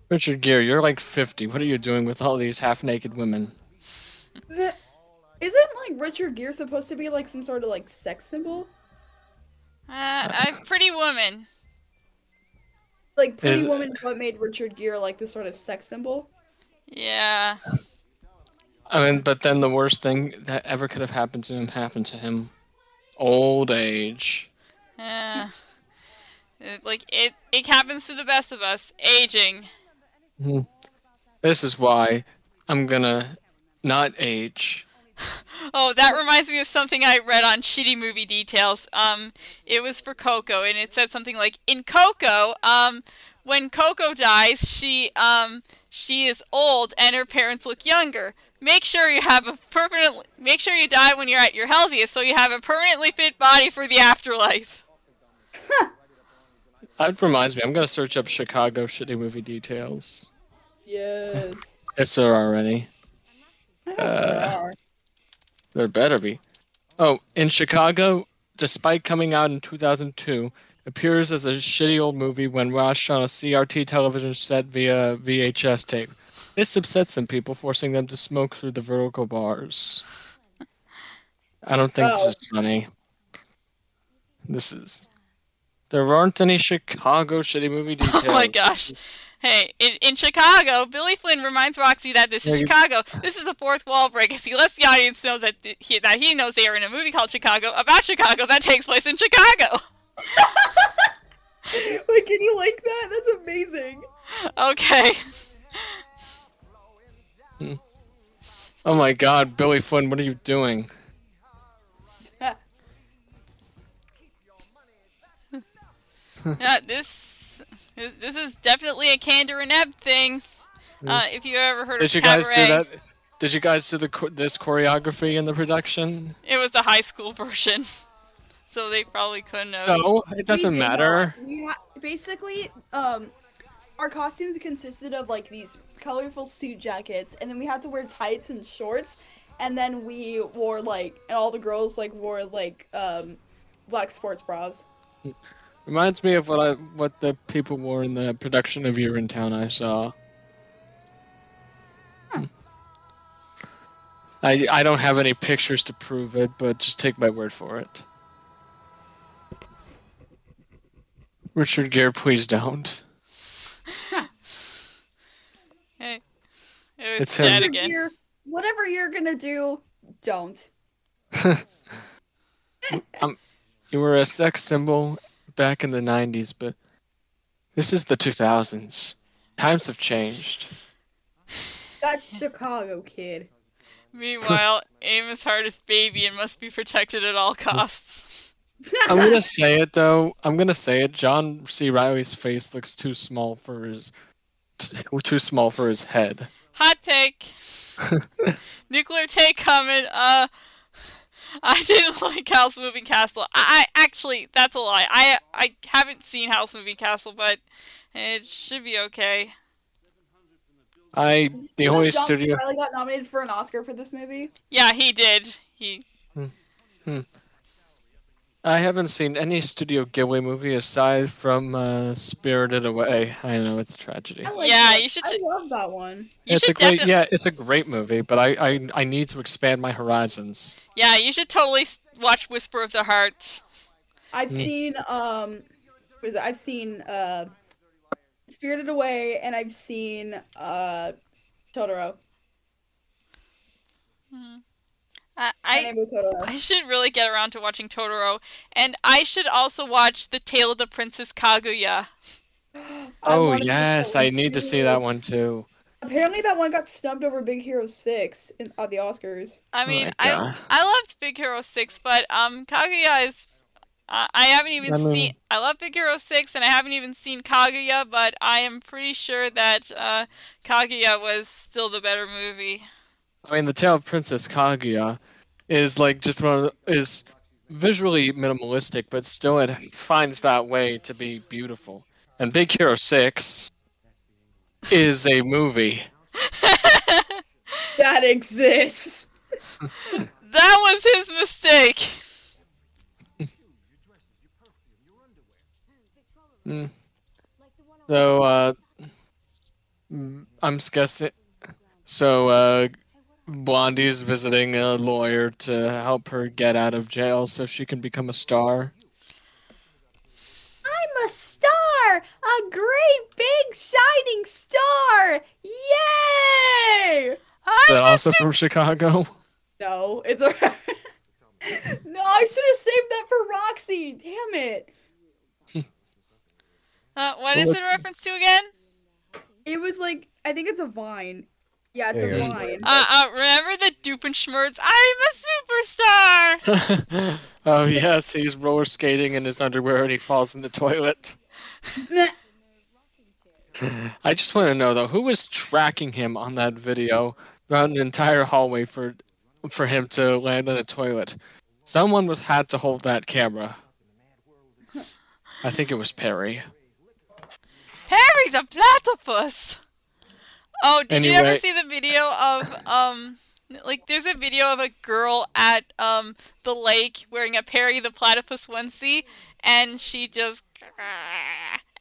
Richard Gere, you're like 50. What are you doing with all these half-naked women? The- Isn't like Richard Gere supposed to be like some sort of like sex symbol? uh, I pretty woman. Like Pretty Is- Woman is what made Richard Gere like this sort of sex symbol. Yeah. I mean, but then the worst thing that ever could have happened to him happened to him. Old age. Yeah. Like it it happens to the best of us, aging. This is why I'm gonna not age. Oh, that reminds me of something I read on Shitty Movie Details. Um, it was for Coco, and it said something like, "In Coco, um, when Coco dies, she um she is old and her parents look younger. Make sure you have a permanent. Make sure you die when you're at your healthiest, so you have a permanently fit body for the afterlife." Huh. That reminds me, I'm gonna search up Chicago shitty movie details. Yes. If there are any. Uh. There better be. Oh, in Chicago, despite coming out in 2002, appears as a shitty old movie when watched on a CRT television set via VHS tape. This upsets some people, forcing them to smoke through the vertical bars. I don't think Oh. this is funny. This is. There aren't any Chicago shitty movie details. Oh my gosh. Hey, in, in Chicago, Billy Flynn reminds Roxy that this is Yeah, Chicago. This is a fourth wall break as he lets the audience know that he, that he knows they are in a movie called Chicago about Chicago that takes place in Chicago. Wait, can you like that? That's amazing. Okay. Oh my God, Billy Flynn, what are you doing? Yeah, this this is definitely a Kander and Ebb thing. Uh, if you ever heard Did of you guys do that? Did you guys do the this choreography in the production? It was the high school version, so they probably couldn't have. So it doesn't matter. not. We ha- basically, um, our costumes consisted of like these colorful suit jackets, and then we had to wear tights and shorts, and then we wore like, and all the girls like wore like um, black sports bras. Reminds me of what I what the people wore in the production of Year in Town I saw. Hmm. I I don't have any pictures to prove it, but just take my word for it. Richard Gere, please don't. Hey, it was It's him. dead Whatever again. you're- whatever you're gonna do, don't. um, You were a sex symbol back in the 90s, but this is the 2000s. Times have changed. That's Chicago, kid. Meanwhile, Amos Hart is baby and must be protected at all costs. I'm gonna say it though. I'm gonna say it. John C. Reilly's face looks too small for his too small for his head. Hot take. Nuclear take comment. Uh, I didn't like Howl's Moving Castle. I, I actually, that's a lie. I I haven't seen Howl's Moving Castle, but it should be okay. I the You only John studio. Reilly got nominated for an Oscar for this movie. Yeah, he did. He I haven't seen any Studio Ghibli movie aside from uh, Spirited Away. I know it's a tragedy. Like Yeah, that. you should I t- love that one. you it's a great, definitely yeah, it's a great movie, but I, I I need to expand my horizons. yeah you should totally watch Whisper of the Heart. I've Me. seen um, what is it? I've seen uh, Spirited Away, and I've seen uh, Totoro. I, My I name is Totoro. I should really get around to watching Totoro, and I should also watch The Tale of the Princess Kaguya. Oh yes, I need to see that one too. Apparently, that one got snubbed over Big Hero Six in, at the Oscars. I Oh mean, my I I loved Big Hero Six, but um, Kaguya is. Uh, I haven't even I mean- seen. I love Big Hero Six, and I haven't even seen Kaguya, but I am pretty sure that uh, Kaguya was still the better movie. I mean, the Tale of Princess Kaguya is like just one of the, is visually minimalistic, but still it finds that way to be beautiful. And Big Hero Six is a movie. That exists. That was his mistake. Mm. So uh, I'm guessing. So uh, Blondie's visiting a lawyer to help her get out of jail so she can become a star. I'm a star, a great big shining star. Yay! Is that also from Chicago? No, it's a. no, I should have saved that for Roxy. Damn it! Uh, what is it a reference to again? It was like I think it's a vine. Yeah, it's There a you go. Uh, uh, remember the Doofenshmirtz? I'm a superstar. oh yes, he's roller skating in his underwear and he falls in the toilet. I just want to know though, who was tracking him on that video around an entire hallway for for him to land on a toilet? Someone was had to hold that camera. I think it was Perry. Harry the platypus. Oh, did you ever see the video of um like there's a video of a girl at um the lake wearing a Perry the platypus onesie and she just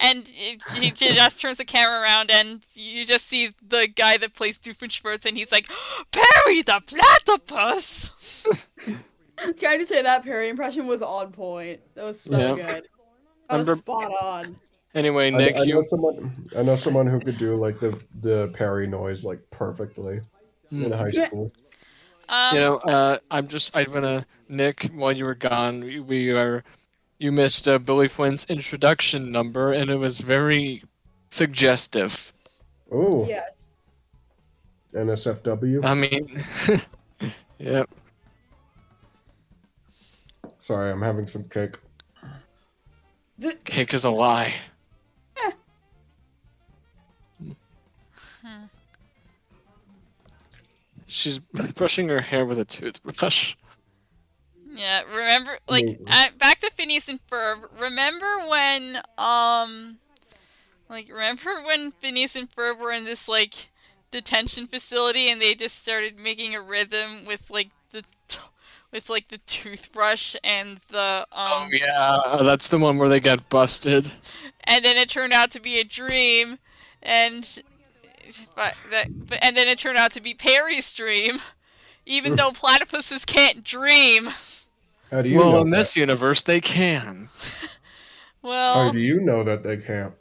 and she she just turns the camera around and you just see the guy that plays Doofenshmirtz and he's like Perry the platypus. Can I just say that Perry impression was on point? That was so Yeah. good. That was spot on. Anyway, Nick, I know you someone. I know someone who could do like the the Perry noise like perfectly in high school. Um, you know, uh, I'm just I'm gonna Nick. While you were gone, we, we are you missed uh, Billy Flynn's introduction number, and it was very suggestive. Oh Yes. NSFW. I mean, yep. Sorry, I'm having some cake. Cake is a lie. She's brushing her hair with a toothbrush. Yeah, remember, like, at, back to Phineas and Ferb. Remember when, um, like, remember when Phineas and Ferb were in this, like, detention facility and they just started making a rhythm with, like, the, t- with, like, the toothbrush and the, um, Oh yeah, that's the one where they get busted. and then it turned out to be a dream, and, but that, but, and then it turned out to be Perry's dream, even though platypuses can't dream. How do you well, know in that? this universe, they can. Well, How do you know that they can't?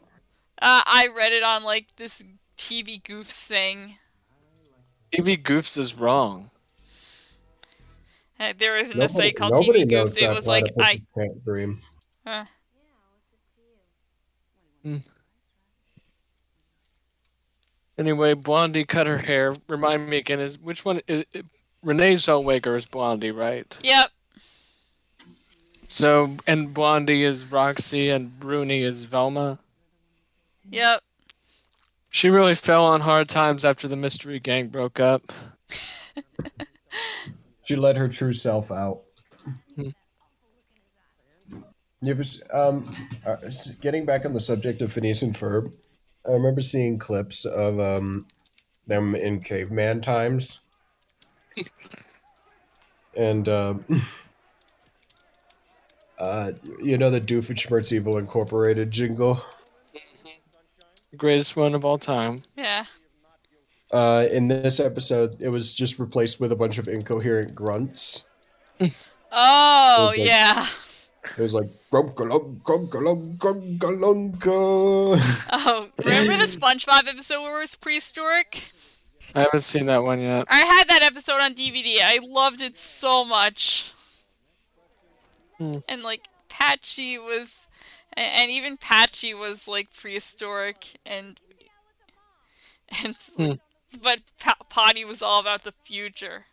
Uh, I read it on like this TV goofs thing. TV Goofs is wrong. Uh, there isn't a site called TV Goofs. It was like I. can't dream. Uh, Anyway, Blondie cut her hair. Remind me again, is which one? Is, Renee Zellweger is Blondie, right? yep. So, and Blondie is Roxy, and Bruni is Velma. Yep. She really fell on hard times after the Mystery Gang broke up. She let her true self out. Hmm. You ever, um, uh, getting back on the subject of Phineas and Ferb, I remember seeing clips of um, them in caveman times, and um, uh, you know the Doofenshmirtz Evil Incorporated jingle. The greatest one of all time. Yeah. Uh, in this episode, it was just replaced with a bunch of incoherent grunts. Oh Okay. yeah. It was like grunkalung, grunkalung, grunkalunga. Oh, remember the SpongeBob episode where it was prehistoric? I haven't seen that one yet. I had that episode on DVD. I loved it so much. Hmm. And like Patchy was, and even Patchy was like prehistoric, and and Hmm. but pa- Potty was all about the future.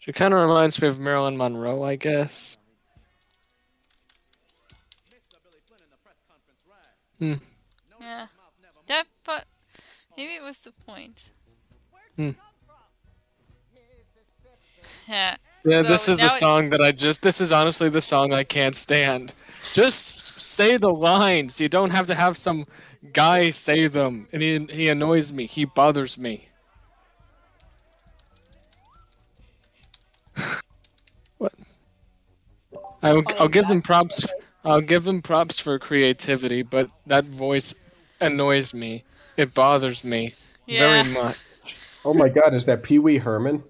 She kind of reminds me of Marilyn Monroe, I guess. Hmm. Yeah, that but maybe it was the point. Hmm. Yeah. Yeah, this is the it- song that I just. This is honestly the song I can't stand. Just say the lines. You don't have to have some guy say them. And he, he annoys me. He bothers me. I will, I'll give them props. I'll give them props for creativity, but that voice annoys me. It bothers me Yeah. very much. oh my god, is that Pee Wee Herman?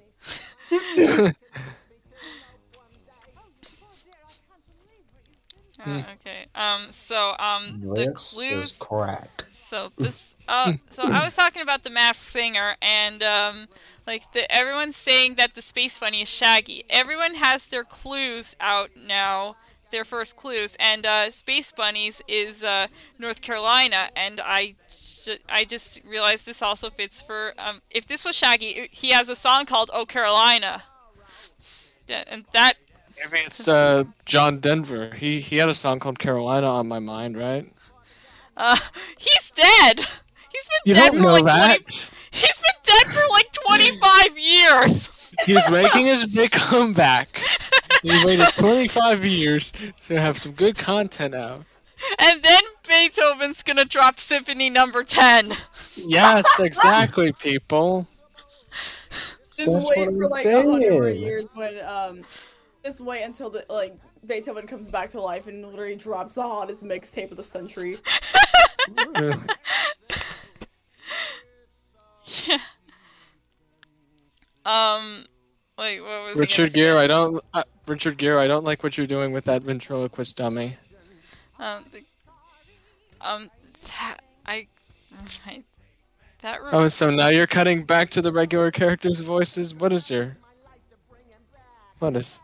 Uh, okay. Um. So um the This clues. is crack. So this, uh, so I was talking about the Masked Singer, and um, like the everyone's saying that the Space Bunny is Shaggy. Everyone has their clues out now, their first clues, and uh, Space Bunnies is uh, North Carolina, and I, I just realized this also fits for um, if this was Shaggy, he has a song called "Oh Carolina," Yeah, and that Maybe it's uh, John Denver. He he had a song called Carolina on my mind, right? Uh, he's dead. He's been You dead don't for know like that. 20 He's been dead for like 25 years. He's making his big comeback. He waited 25 years to have some good content out. And then Beethoven's gonna drop Symphony Number Ten. Yes, exactly, people. Just That's wait for like a hundred more years when um, just wait until the like Beethoven comes back to life and literally drops the hottest mixtape of the century. Um, wait, what was Richard Gere. I don't. Uh, Richard Gere, I don't like what you're doing with that ventriloquist dummy. Um, the, um, that, I, I, that. Re- Oh, so now you're cutting back to the regular characters' voices. What is your? What is?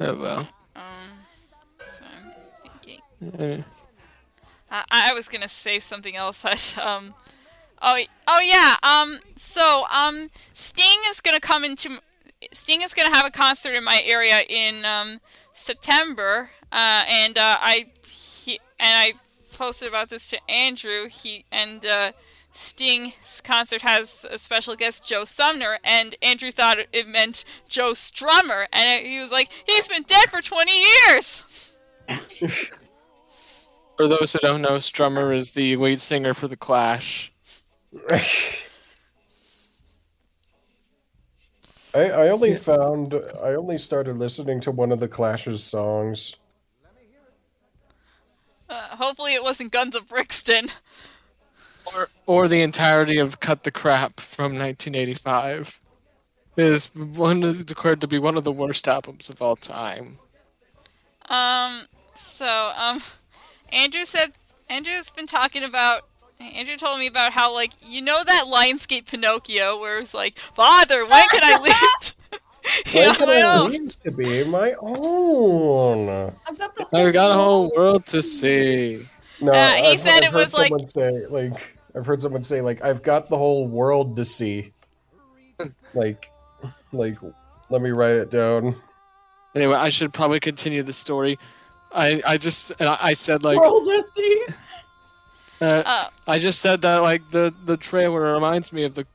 Oh well. Um, so I'm thinking. Eh. I, I was gonna say something else. Um, oh, oh yeah. Um, so um, Sting is gonna come into. Sting is gonna have a concert in my area in um September. Uh, and uh, I he and I posted about this to Andrew. He and uh, Sting's concert has a special guest, Joe Sumner, and Andrew thought it meant Joe Strummer, and he was like, "He's been dead for 20 years." For those who don't know, Strummer is the lead singer for the Clash. I, I only found I only started listening to one of the Clash's songs. Uh, hopefully, it wasn't Guns of Brixton. or or the entirety of "Cut the Crap" from 1985 is one of, declared to be one of the worst albums of all time. Um. So, um, Andrew said Andrew's been talking about. Andrew told me about how, like, you know that Lionsgate Pinocchio, where it's like, "Father, when can I leave?" When yeah, can my I own. leave to be my own? I've got the I've got a whole world to see. No, Uh, he I've- said I've it heard was like- say like I've heard someone say like I've got the whole world to see. like, like let me write it down. Anyway, I should probably continue the story. I I just and I, I said like world to see. uh, Uh, I just said that like the the trailer reminds me of the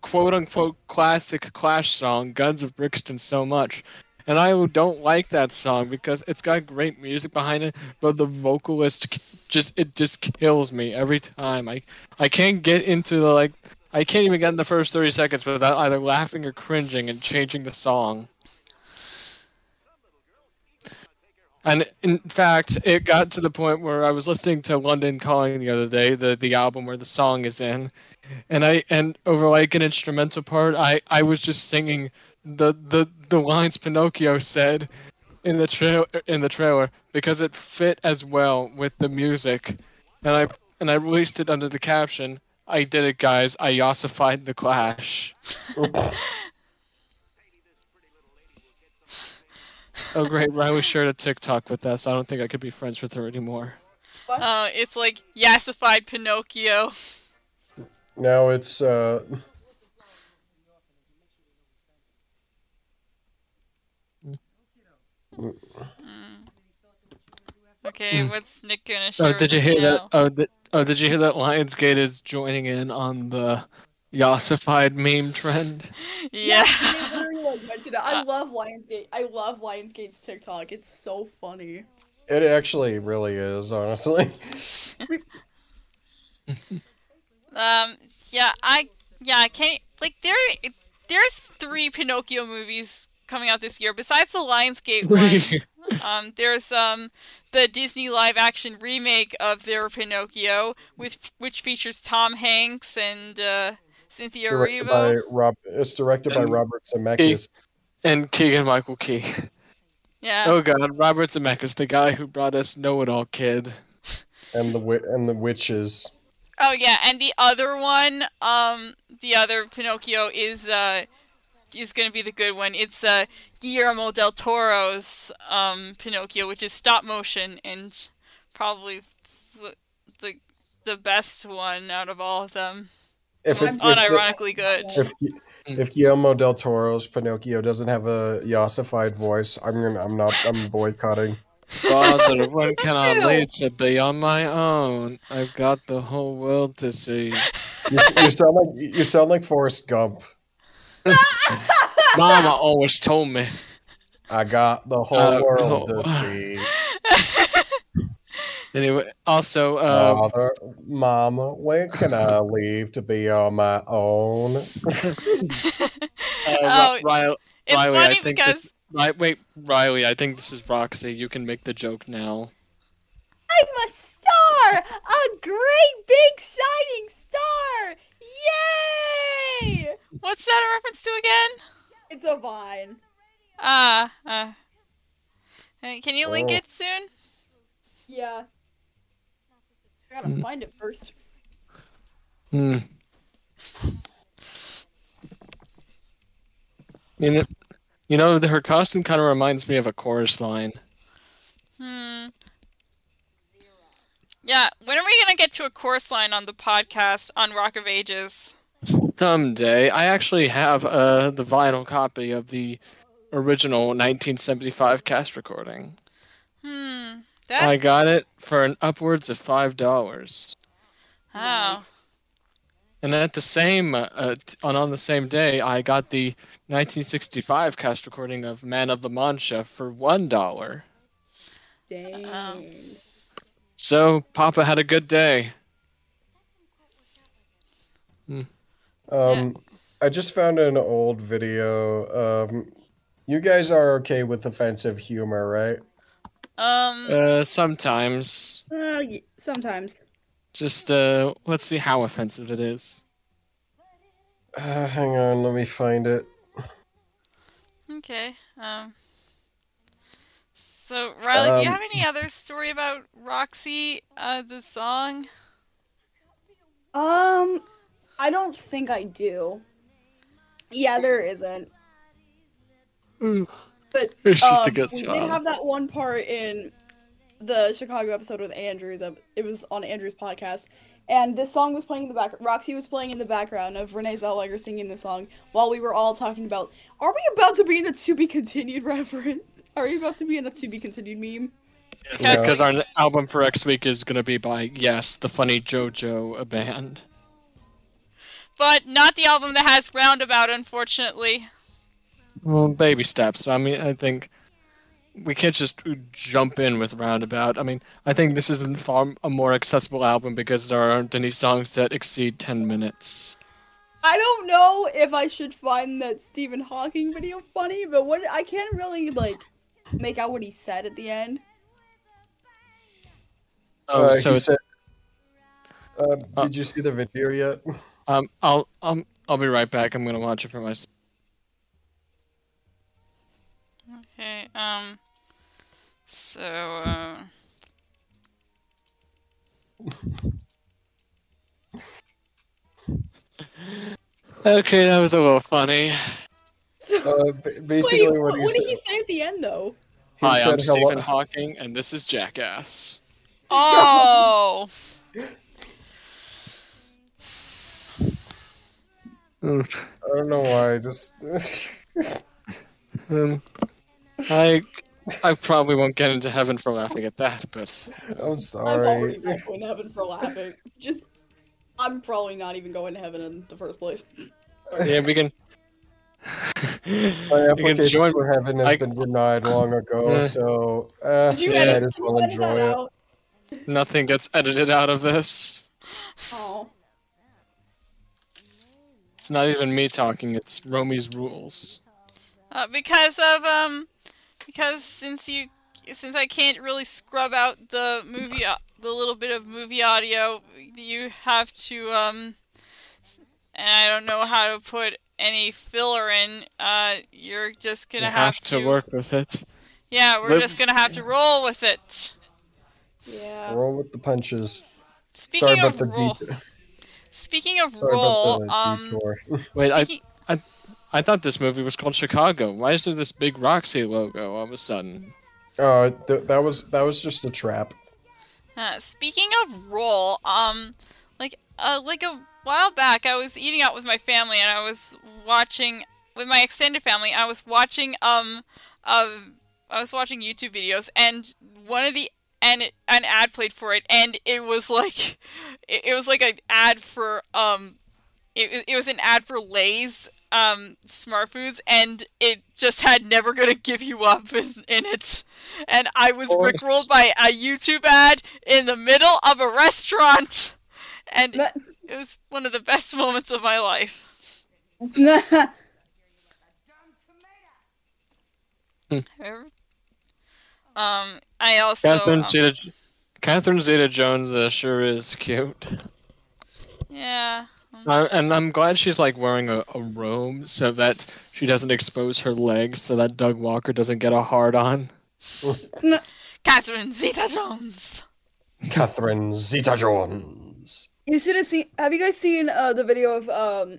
quote unquote classic Clash song "Guns of Brixton" so much, and I don't like that song because it's got great music behind it, but the vocalist just it just kills me every time. I I can't get into the like I can't even get in the first thirty seconds without either laughing or cringing and changing the song. And in fact, it got to the point where I was listening to London Calling the other day, the the album where the song is in, and I and over like an instrumental part, I I was just singing the the the lines Pinocchio said in the trail in the trailer because it fit as well with the music, and I and I released it under the caption. I did it, guys. I yassified the Clash. Oh great, Riley shared a TikTok with us. I don't think I could be friends with her anymore. uh, it's like yassified Pinocchio. Now it's uh Okay, Hmm. what's Nick gonna share? Oh, did you hear now? that? Oh, did, oh, did you hear that? Lionsgate is joining in on the Yassified meme trend. Yeah. they literally like mentioned it. I love Lionsgate. I love Lionsgate's TikTok. It's so funny. it actually really is, honestly. Um. Yeah. I. Yeah. I can't. Like there. There's three Pinocchio movies coming out this year besides the Lionsgate one. Um, there's um the Disney live action remake of their Pinocchio, with which features Tom Hanks and uh, Cynthia directed by Rob it's directed by And- Robert Zemeckis. and Keegan Michael Key. Yeah. Oh god, Robert Zemeckis, the guy who brought us Know It All Kid. and the wi- and the witches. Oh yeah, and the other one, um, the other Pinocchio is uh is gonna be the good one. It's uh Guillermo del Toro's um Pinocchio, which is stop motion and probably the the, the best one out of all of them. If it's I'm Unironically good. if, if Guillermo del Toro's Pinocchio doesn't have a yassified voice, I'm gonna I'm not I'm boycotting. Father, when can I Ew. leave to be on my own? I've got the whole world to see. You, you sound like you sound like Forrest Gump. Mama always told me. I got the whole Uh, world no. to see. Anyway, also, um, Father, Mama, when can I leave to be on my own? uh, Oh, Riley, It's Riley, funny I think because this. Ri- wait, Riley, I think this is Roxy. You can make the joke now. I'm a star! A great big shining star! Yay! what's that a reference to again? It's a vine. Ah, uh, uh, can you link Oh. it soon? Yeah. I gotta Mm. find it first. Hmm. You know, You know, her costume kind of reminds me of a chorus line. Hmm. Yeah, when are we gonna get to a chorus line on the podcast on Rock of Ages? Someday, I actually have uh, the vinyl copy of the original 1975 cast recording. Hmm. That. I got it for an upwards of five dollars. Oh. And at the same uh, uh, t- on on the same day, I got the 1965 cast recording of "Man of the Mancha" for one dollar. Dang. So Papa had a good day. Um, I just found an old video. Um, you guys are okay with offensive humor, right? Um. Uh, sometimes, Uh, sometimes. just uh, let's see how offensive it is. Uh, hang on, let me find it. Okay. Um. So Riley, do you Um, have any other story about Roxy, uh, the song? Um, I don't think I do. Yeah, there isn't. But It's just a um, good we did have that one part in the Chicago episode with Andrews. It was on Andrew's podcast, and this song was playing in the back. Roxy was playing in the background of Renee Zellweger singing the song while we were all talking about. Are we about to be in a to be continued reference? Are we about to be in a to be continued meme? Yes, Yeah. because our album for next week is gonna be by Yes, the Funny JoJo a band. But not the album that has Roundabout, unfortunately. Well, baby steps. I mean, I think we can't just jump in with Roundabout. I mean, I think this is a far a more accessible album because there aren't any songs that exceed ten minutes. I don't know if I should find that Stephen Hawking video funny, but what I can't really like make out what he said at the end. Oh, uh, so he said, uh, Uh, did you see the video yet? um, I'll um, I'll be right back. I'm gonna watch it for myself. Okay. Um. So. Uh, Okay, that was a little funny. So, Uh, basically, wait, what, what, what did he say at the end though? he Hi, I'm said hello- Stephen Hawking, and this is Jackass. oh. I don't know why. Just Um, I I probably won't get into heaven for laughing at that, but I'm sorry. I'm sorry. already not going to heaven for laughing. Just, I'm probably not even going to heaven in the first place. yeah, we can. My we can application join. for heaven has I- been denied long ago, Uh, so uh, Did you Yeah, might edit, as did you well edit enjoy it. out? Nothing gets edited out of this. Oh. It's not even me talking. It's Romy's rules. Uh, because of um, because since you since I can't really scrub out the movie the little bit of movie audio, you have to um, and I don't know how to put any filler in. Uh, you're just gonna have to work with it. Yeah, we're Live- just gonna have to roll with it. Yeah. Roll with the punches. Speaking Sorry about of the roll, detour. speaking of Sorry roll, about the um, detour. Wait, I speaking- I thought this movie was called Chicago. Why is there this big Roxy logo all of a sudden? Oh, th- that was that was just a trap. Uh, speaking of roll, um, like uh, like a while back, I was eating out with my family, and I was watching with my extended family. I was watching um, uh, I was watching YouTube videos, and one of the and it, an ad played for it, and it was like it, it was like an ad for um, it it was an ad for Lay's um smart foods and it just had never gonna give you up in, in it and i was course. rickrolled by a youtube ad in the middle of a restaurant and That- it was one of the best moments of my life However- um i also Catherine um, Zeta, Catherine Zeta-Jones uh, sure is cute. yeah Uh, and I'm glad she's like wearing a, a robe so that she doesn't expose her legs, so that Doug Walker doesn't get a hard on. catherine zeta jones Catherine Zeta Jones. you should have seen. Have you guys seen uh, the video of um,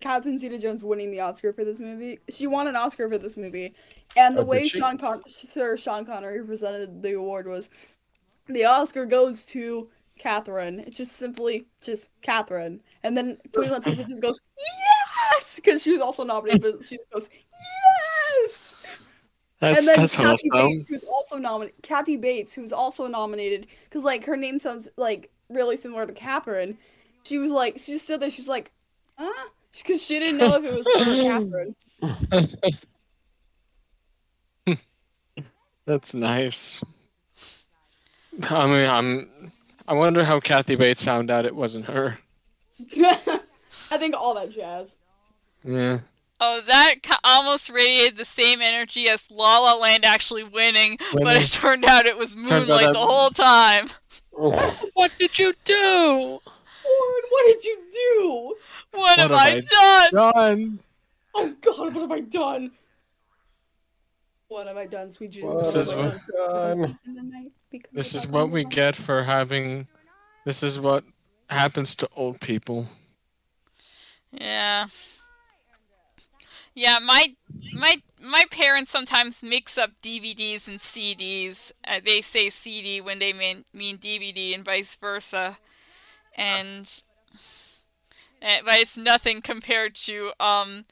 Catherine Zeta-Jones winning the Oscar for this movie. She won an Oscar for this movie, and the Oh, way? Sean Con- Sir Sean Connery presented the award was, the Oscar goes to Catherine. It's just simply just Catherine, and then Queen Latifah just goes yes because she was also nominated, but she just goes yes. That's and then that's Kathy awesome. Bates, who's also nominated. Kathy Bates, who's also nominated, because like her name sounds like really similar to Catherine. She was like, she just stood there. She was like, huh? Because she didn't know if it was her or Catherine. That's nice. I mean, I'm. I wonder how Kathy Bates found out it wasn't her. I think all that jazz. Yeah. Oh, that ca- almost radiated the same energy as La La Land actually winning, but it turned out it was Moonlight that- the whole time. Oh. What did you do? Lauren, what did you do? What, have have I, I done? Done. Oh God, what have I done? What have I done, sweet Jesus? This is what- done? In the night, because This is what we get for having. This is what happens to old people. Yeah. Yeah, my my my parents sometimes mix up DVDs and CDs. Uh, they say CD when they mean mean DVD and vice versa. And eh, but it's nothing compared to um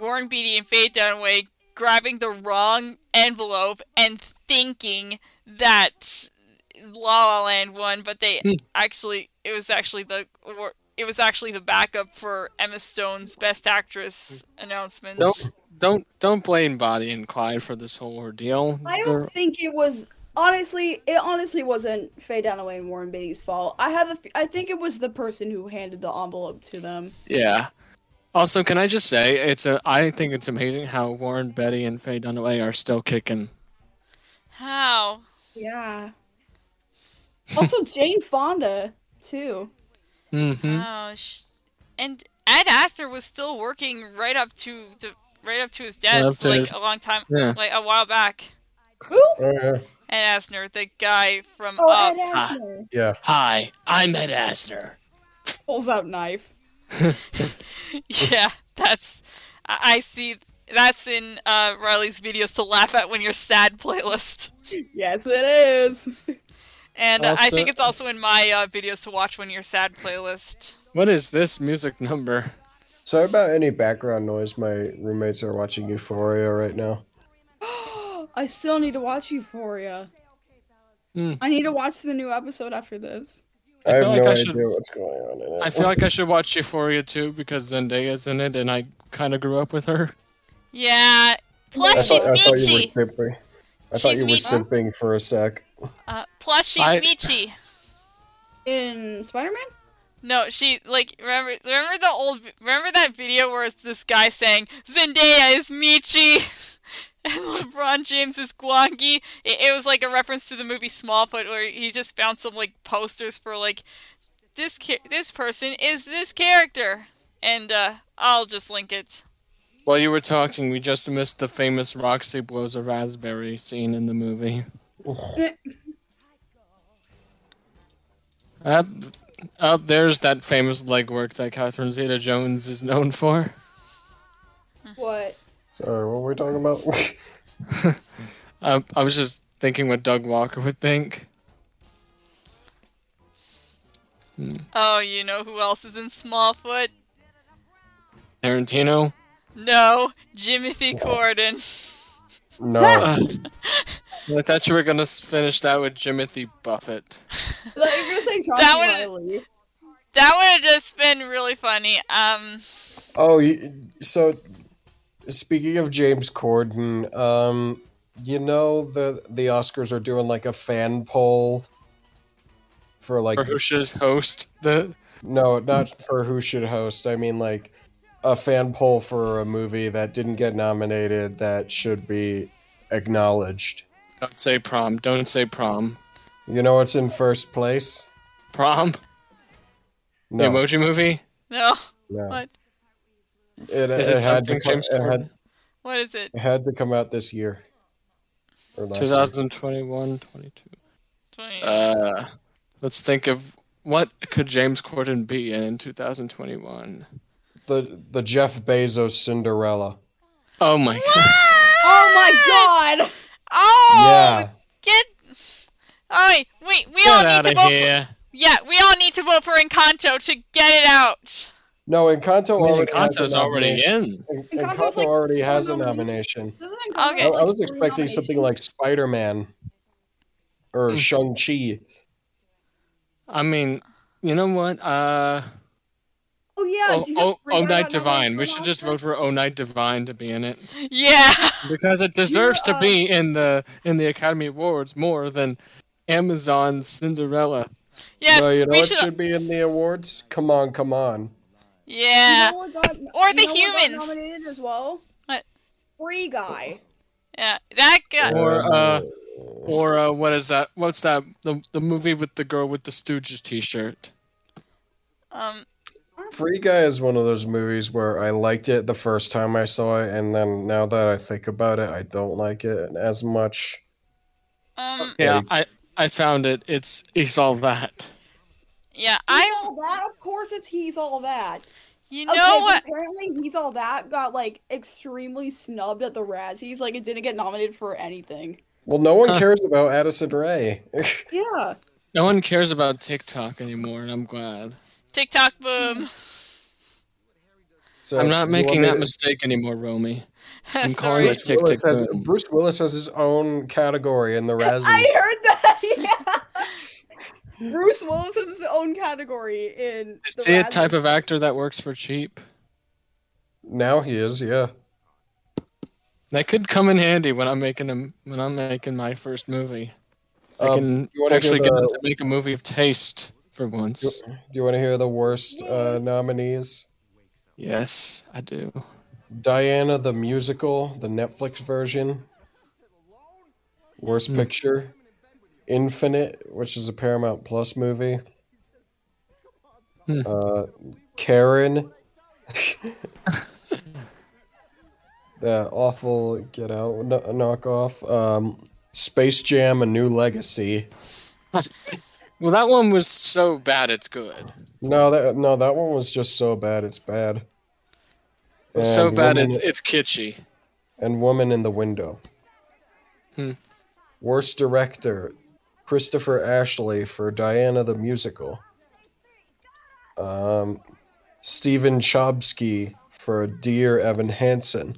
Warren Beatty and Faye Dunaway grabbing the wrong envelope and thinking that La La Land won, but they Hmm. actually it was actually the or it was actually the backup for Emma Stone's Best Actress announcement. Don't don't don't blame Bonnie and Clyde for this whole ordeal. I They're- don't think it was honestly. It honestly wasn't Faye Dunaway and Warren Beatty's fault. I have a I think it was the person who handed the envelope to them. Yeah. Also, can I just say it's a? I think it's amazing how Warren Beatty and Faye Dunaway are still kicking. How? Yeah. Also, Jane Fonda too. Mm-hmm. Oh, sh- and Ed Asner was still working right up to the right up to his death, Right to like his- a long time, Yeah. like a while back. Who? Yeah. Ed Asner, the guy from Oh, Up. Ed Asner. Yeah. Hi, I'm Ed Asner. Pulls out knife. yeah, that's I I see. That's in uh, Riley's videos to laugh at when you're sad playlist, Yes, it is. and uh, I think it's also in my uh, videos to watch when you're sad playlist. What is this music number? Sorry about any background noise. My roommates are watching Euphoria right now. I still need to watch Euphoria. Hmm. I need to watch the new episode after this. I, have feel like no I idea should- what's going on in it. I feel like I should watch Euphoria too because Zendaya's in it, and I kind of grew up with her. Yeah. I Plus, thought, she's I thought you were Meechee. simping. I She's thought you were Meechee. simping for a sec. Uh, plus, she's I- Meechee. In Spider Man? No, she like remember remember the old remember that video where it's this guy saying Zendaya is Meechee and LeBron James is Gwangi. It, it was like a reference to the movie Smallfoot where he just found some like posters for like this cha- this person is this character and uh I'll just link it. While you were talking, we just missed the famous Roxy blows a raspberry scene in the movie. Up, up there's that famous legwork that Catherine Zeta-Jones is known for. What? Sorry, what were we talking about? I, um, I was just thinking what Doug Walker would think. Hmm. Oh, you know who else is in Smallfoot? Tarantino. No, Jimothy Corden. no. Uh, I thought you were gonna finish that with Jimothy Buffett. I thought you were gonna say Chauncey That one- That would have just been really funny. Um, Oh, so speaking of James Corden, um, you know the the Oscars are doing like a fan poll for like Or who should host the? no, not for who should host. I mean like a fan poll for a movie that didn't get nominated that should be acknowledged. Don't say prom. Don't say prom. You know what's in first place? Prom. No, The Emoji Movie. no. no. What? It, Is it it had to come, James it, had, What is it? it had to come out this year. Or year. 2021, 22. 20. Uh, let's think of what could James Corden be in 2021. The the Jeff Bezos Cinderella. Oh my god. Oh my god! Oh, Yeah. get. Oh wait, wait. We Get all need out to of vote. For, yeah, we all need to vote for Encanto to get it out. No, Encanto I mean, already has a Encanto's already in. Encanto's, Encanto like, already has a nomination. Okay. I, I was expecting something like Spider Man or Hmm. Shang Chi. I mean, you know what? Uh, Oh yeah. oh, did you know oh, oh Night Divine. We should just vote for Oh Night Divine to be in it Yeah. because it deserves to uh, be in the in the Academy Awards more than Amazon Cinderella. Yes. no, you know we what should. should be in the awards? Come on, come on. Yeah. You know what got- Or you the know what got humans. nominated as well. What? Free Guy. Yeah. That guy. Or, uh, Or uh, what is that? What's that? The the movie with the girl with the Stooges T-shirt. Um. Free Guy is one of those movies where I liked it the first time I saw it, and then now that I think about it, I don't like it as much. Um. Yeah, I I found it. It's he's all that. Yeah. I he's all that. Of course, it's he's all that. You know okay, what? Apparently, he's all that got like extremely snubbed at the Razzies. Like, it didn't get nominated for anything. Well, no one Huh. cares about Addison Rae. Yeah. No one cares about TikTok anymore, and I'm glad. TikTok boom. so I'm not making that me- mistake anymore, Romy. I'm calling Sorry. it Tick Willis Tick has, Boom. Bruce Willis has his own category in the Razzies. I heard that. Yeah. Bruce Willis has his own category in. Is the he a type of actor that works for cheap? Now he is, yeah. That could come in handy when I'm making a, when I'm making my first movie. I Um, can you wanna actually hear get to make a movie of taste for once. Do you want to hear the worst uh, nominees? Yes, I do. Diana the musical, the Netflix version. Worst Hmm. picture. Infinite, which is a Paramount Plus movie. Hmm. Uh, Karen. that awful Get Out kn- knockoff. Um, Space Jam: A New Legacy. Well, that one was so bad it's good. No, that no, that one was just so bad it's bad. It was so bad Woman- it's it's kitschy. and Woman in the Window. Hmm. Worst director, Christopher Ashley for Diana the Musical. Um, Stephen Chbosky for Dear Evan Hansen.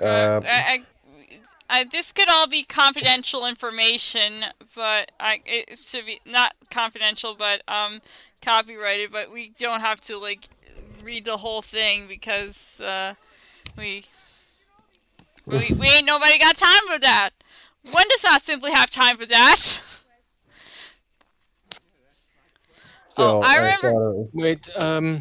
Uh, Uh, I, I, I, this could all be confidential information, but I it should be not confidential, but um, copyrighted. But we don't have to like read the whole thing because uh, we, we we ain't nobody got time for that. One does not simply have time for that. still, I remember- was- Wait, um,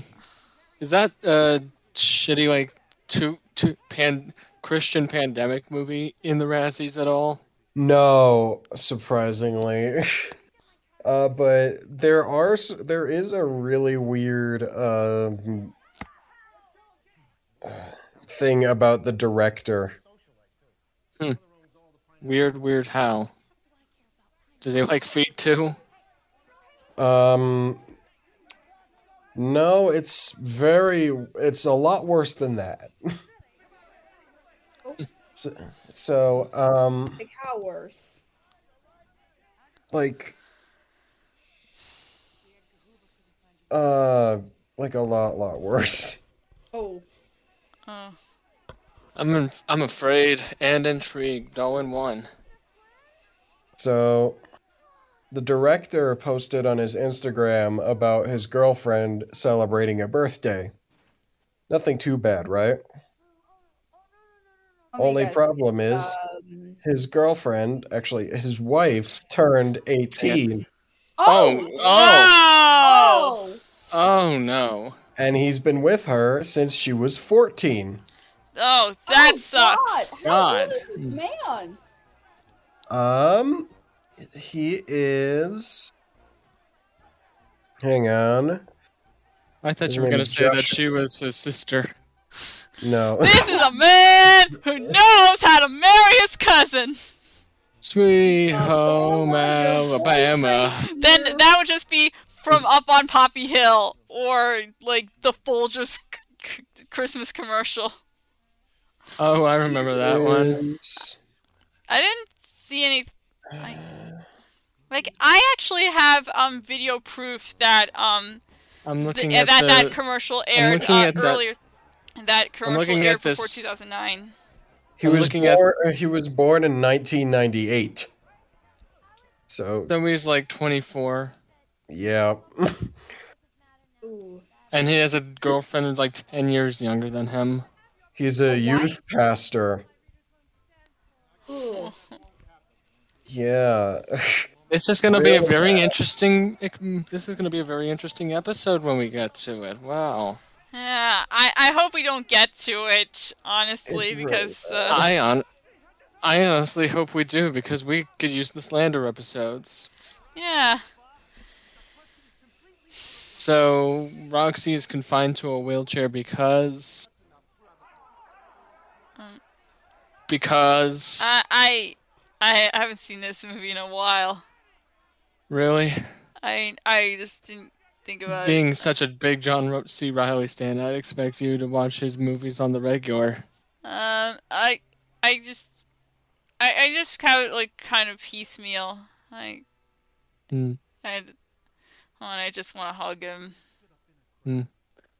is that uh shitty like two two pan Christian pandemic movie in the Razzies at all? No, surprisingly. Uh, but there are there is a really weird um, thing about the director. Weird, weird. How? Does he like feet too? Um, no, it's very. It's a lot worse than that. so, so, um, Like, how worse? like, uh, like a lot, lot worse. Oh. Oh. I'm I'm afraid and intrigued all in one. So, the director posted on his Instagram about his girlfriend celebrating a birthday. Nothing too bad, right? Let Only guess. problem is. Um, his girlfriend, actually his wife, turned 18 Oh, oh, Oh. Oh. oh no! and he's been with her since she was 14. Oh, that Oh, sucks. God. How old is this man? Um he is Hang on. I thought His you were gonna is say that she was his sister. No. This is a man who knows how to marry his cousin. Sweet home Oh my God. Alabama. Then that would just be from up on Poppy Hill. or like the Folgers c- c- Christmas commercial. Oh, I remember that one. I didn't see any. Like, like I actually have um video proof that um I'm th- looking uh, at that the. that commercial aired uh, at that- earlier. That commercial looking aired before this- 2009. He I'm was looking at- born. uh, He was born in 1998. So so he's like 24, yeah, and he has a girlfriend who's like 10 years younger than him. he's a youth pastor. Yeah, This is going to be a very bad. interesting. This is going to be a very interesting episode when we get to it. Wow. Yeah, I, I hope we don't get to it honestly It's really because uh, I on. I honestly hope we do because we could use the slander episodes. yeah. So Roxy is confined to a wheelchair because Um. because I, I I haven't seen this movie in a while. really I I just didn't think about it. being such a big John Ro- C. Riley stan, I'd expect you to watch his movies on the regular. Um, I I just I I just kind of like kind of piecemeal. I Hmm. I I just want to hug him.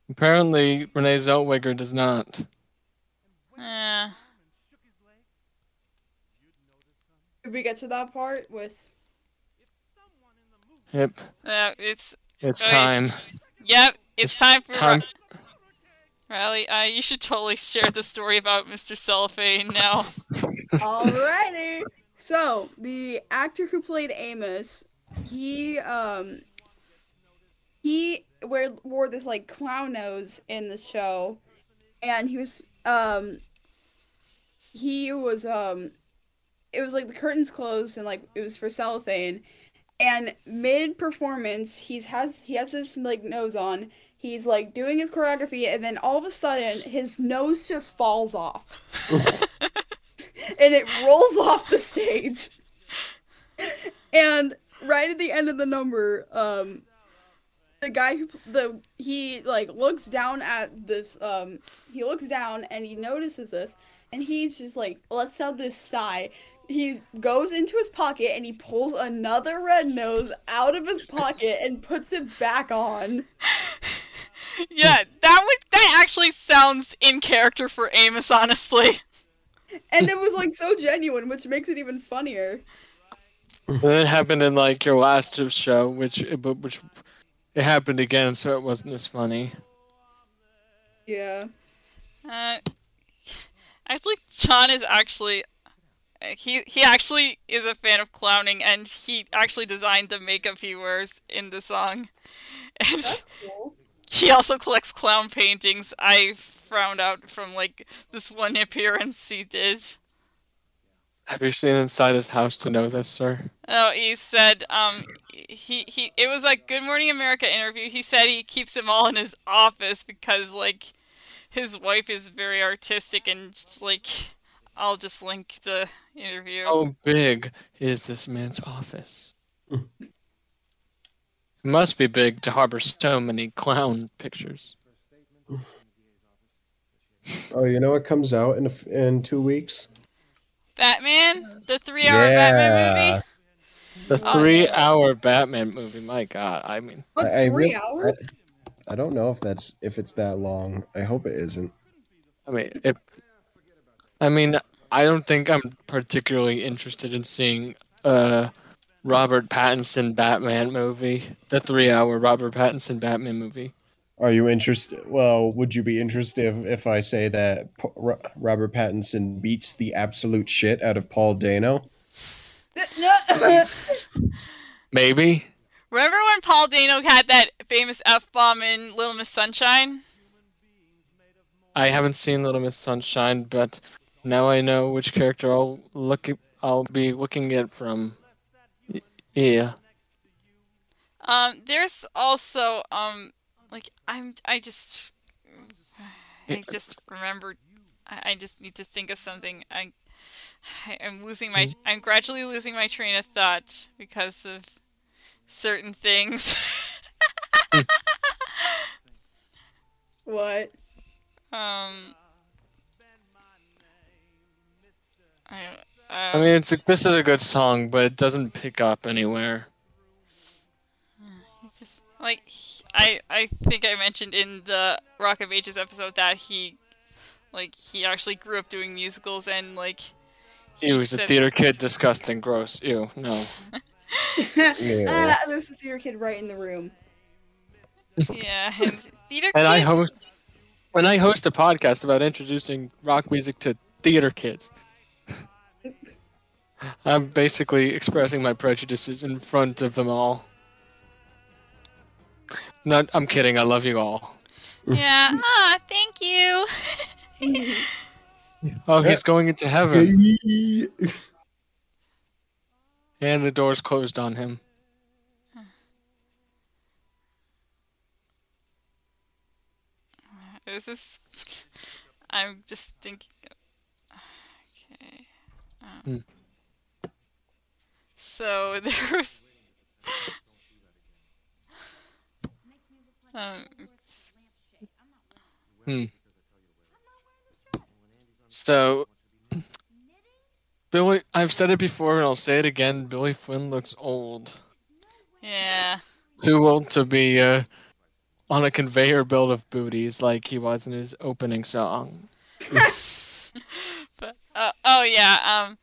Apparently, Renee Zellweger does not. Yeah. Did we get to that part with? Yep, Yeah, it's it's Right. time. yep. It's time for Time. Riley. Uh, you should totally share the story about Mr. Cellophane now. Alrighty. So the actor who played Amos, he um he wear, wore this like clown nose in the show, and he was um he was um it was like the curtains closed and like it was for cellophane, and mid performance he's has he has this like nose on. He's like doing his choreography, and then all of a sudden his nose just falls off and it rolls off the stage. And right at the end of the number, um, the guy who the he like looks down at this um he looks down and he notices this and he's just like lets out this sigh. He goes into his pocket and he pulls another red nose out of his pocket and puts it back on. yeah, that would that actually sounds in character for Amos, honestly. And it was like so genuine, which makes it even funnier. And it happened in like your last show, which but which it happened again, so it wasn't as funny. Yeah. Uh, actually, John is actually he he actually is a fan of clowning, and he actually designed the makeup he wears in the song. And That's cool. he also collects clown paintings. I found out from like this one appearance he did. Have you seen inside his house to know this, sir? Oh, he said um he he it was like Good Morning America interview. He said he keeps them all in his office because like his wife is very artistic and just like I'll just link the interview. How big is this man's office? it must be big to harbor so many clown pictures. Oh, you know what comes out in a f in two weeks? Batman, the three-hour Batman movie. The Oh. three-hour Batman movie. My God, I mean, What's I- I three really- hours? I don't know if that's if it's that long. I hope it isn't. I mean, it. I mean, I don't think I'm particularly interested in seeing a Robert Pattinson Batman movie, the three-hour Robert Pattinson Batman movie. Are you interested? Well, would you be interested if, if I say that P- Robert Pattinson beats the absolute shit out of Paul Dano? Maybe. Remember when Paul Dano had that famous f bomb in Little Miss Sunshine? I haven't seen Little Miss Sunshine, but now I know which character I'll look. I'll be looking at from. Yeah. Um, there's also um, like I'm I just I just remembered. I, I just need to think of something. I I'm losing my I'm gradually losing my train of thought because of certain things. What? Um. I, uh, I mean, it's a, this is a good song, but it doesn't pick up anywhere. Just, like I I think I mentioned in the Rock of Ages episode that he like he actually grew up doing musicals and like he Ew, he's a said- theater kid, disgusting, gross. Ew, no. ah, there's a theater kid right in the room. Yeah, and theater And I kid- host when I host a podcast about introducing rock music to theater kids. I'm basically expressing my prejudices in front of them all. Not, I'm kidding. I love you all. Yeah. Ah, thank you. Oh, he's going into heaven, and the door's closed on him. This is. I'm just thinking. Okay. Um, Hmm. So there was. um, So, Billy, I've said it before, and I'll say it again. Billy Flynn looks old. yeah. Too old to be uh, on a conveyor belt of booties like he was in his opening song. But uh, oh yeah, um,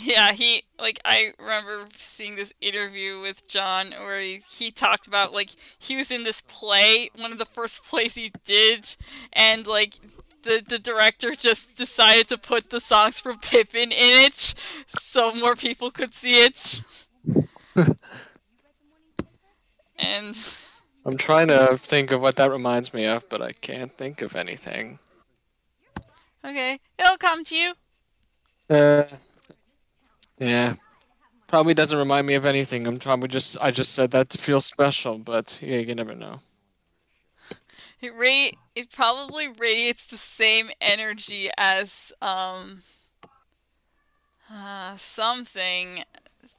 yeah, he like I remember seeing this interview with John where he, he talked about like he was in this play, one of the first plays he did, and like the the director just decided to put the songs from Pippin in it so more people could see it. and I'm trying to think of what that reminds me of, but I can't think of anything. okay, it'll come to you. Uh, yeah, probably doesn't remind me of anything. I'm probably just I just said that to feel special, but yeah, you never know. It radi- it probably radiates the same energy as um uh, something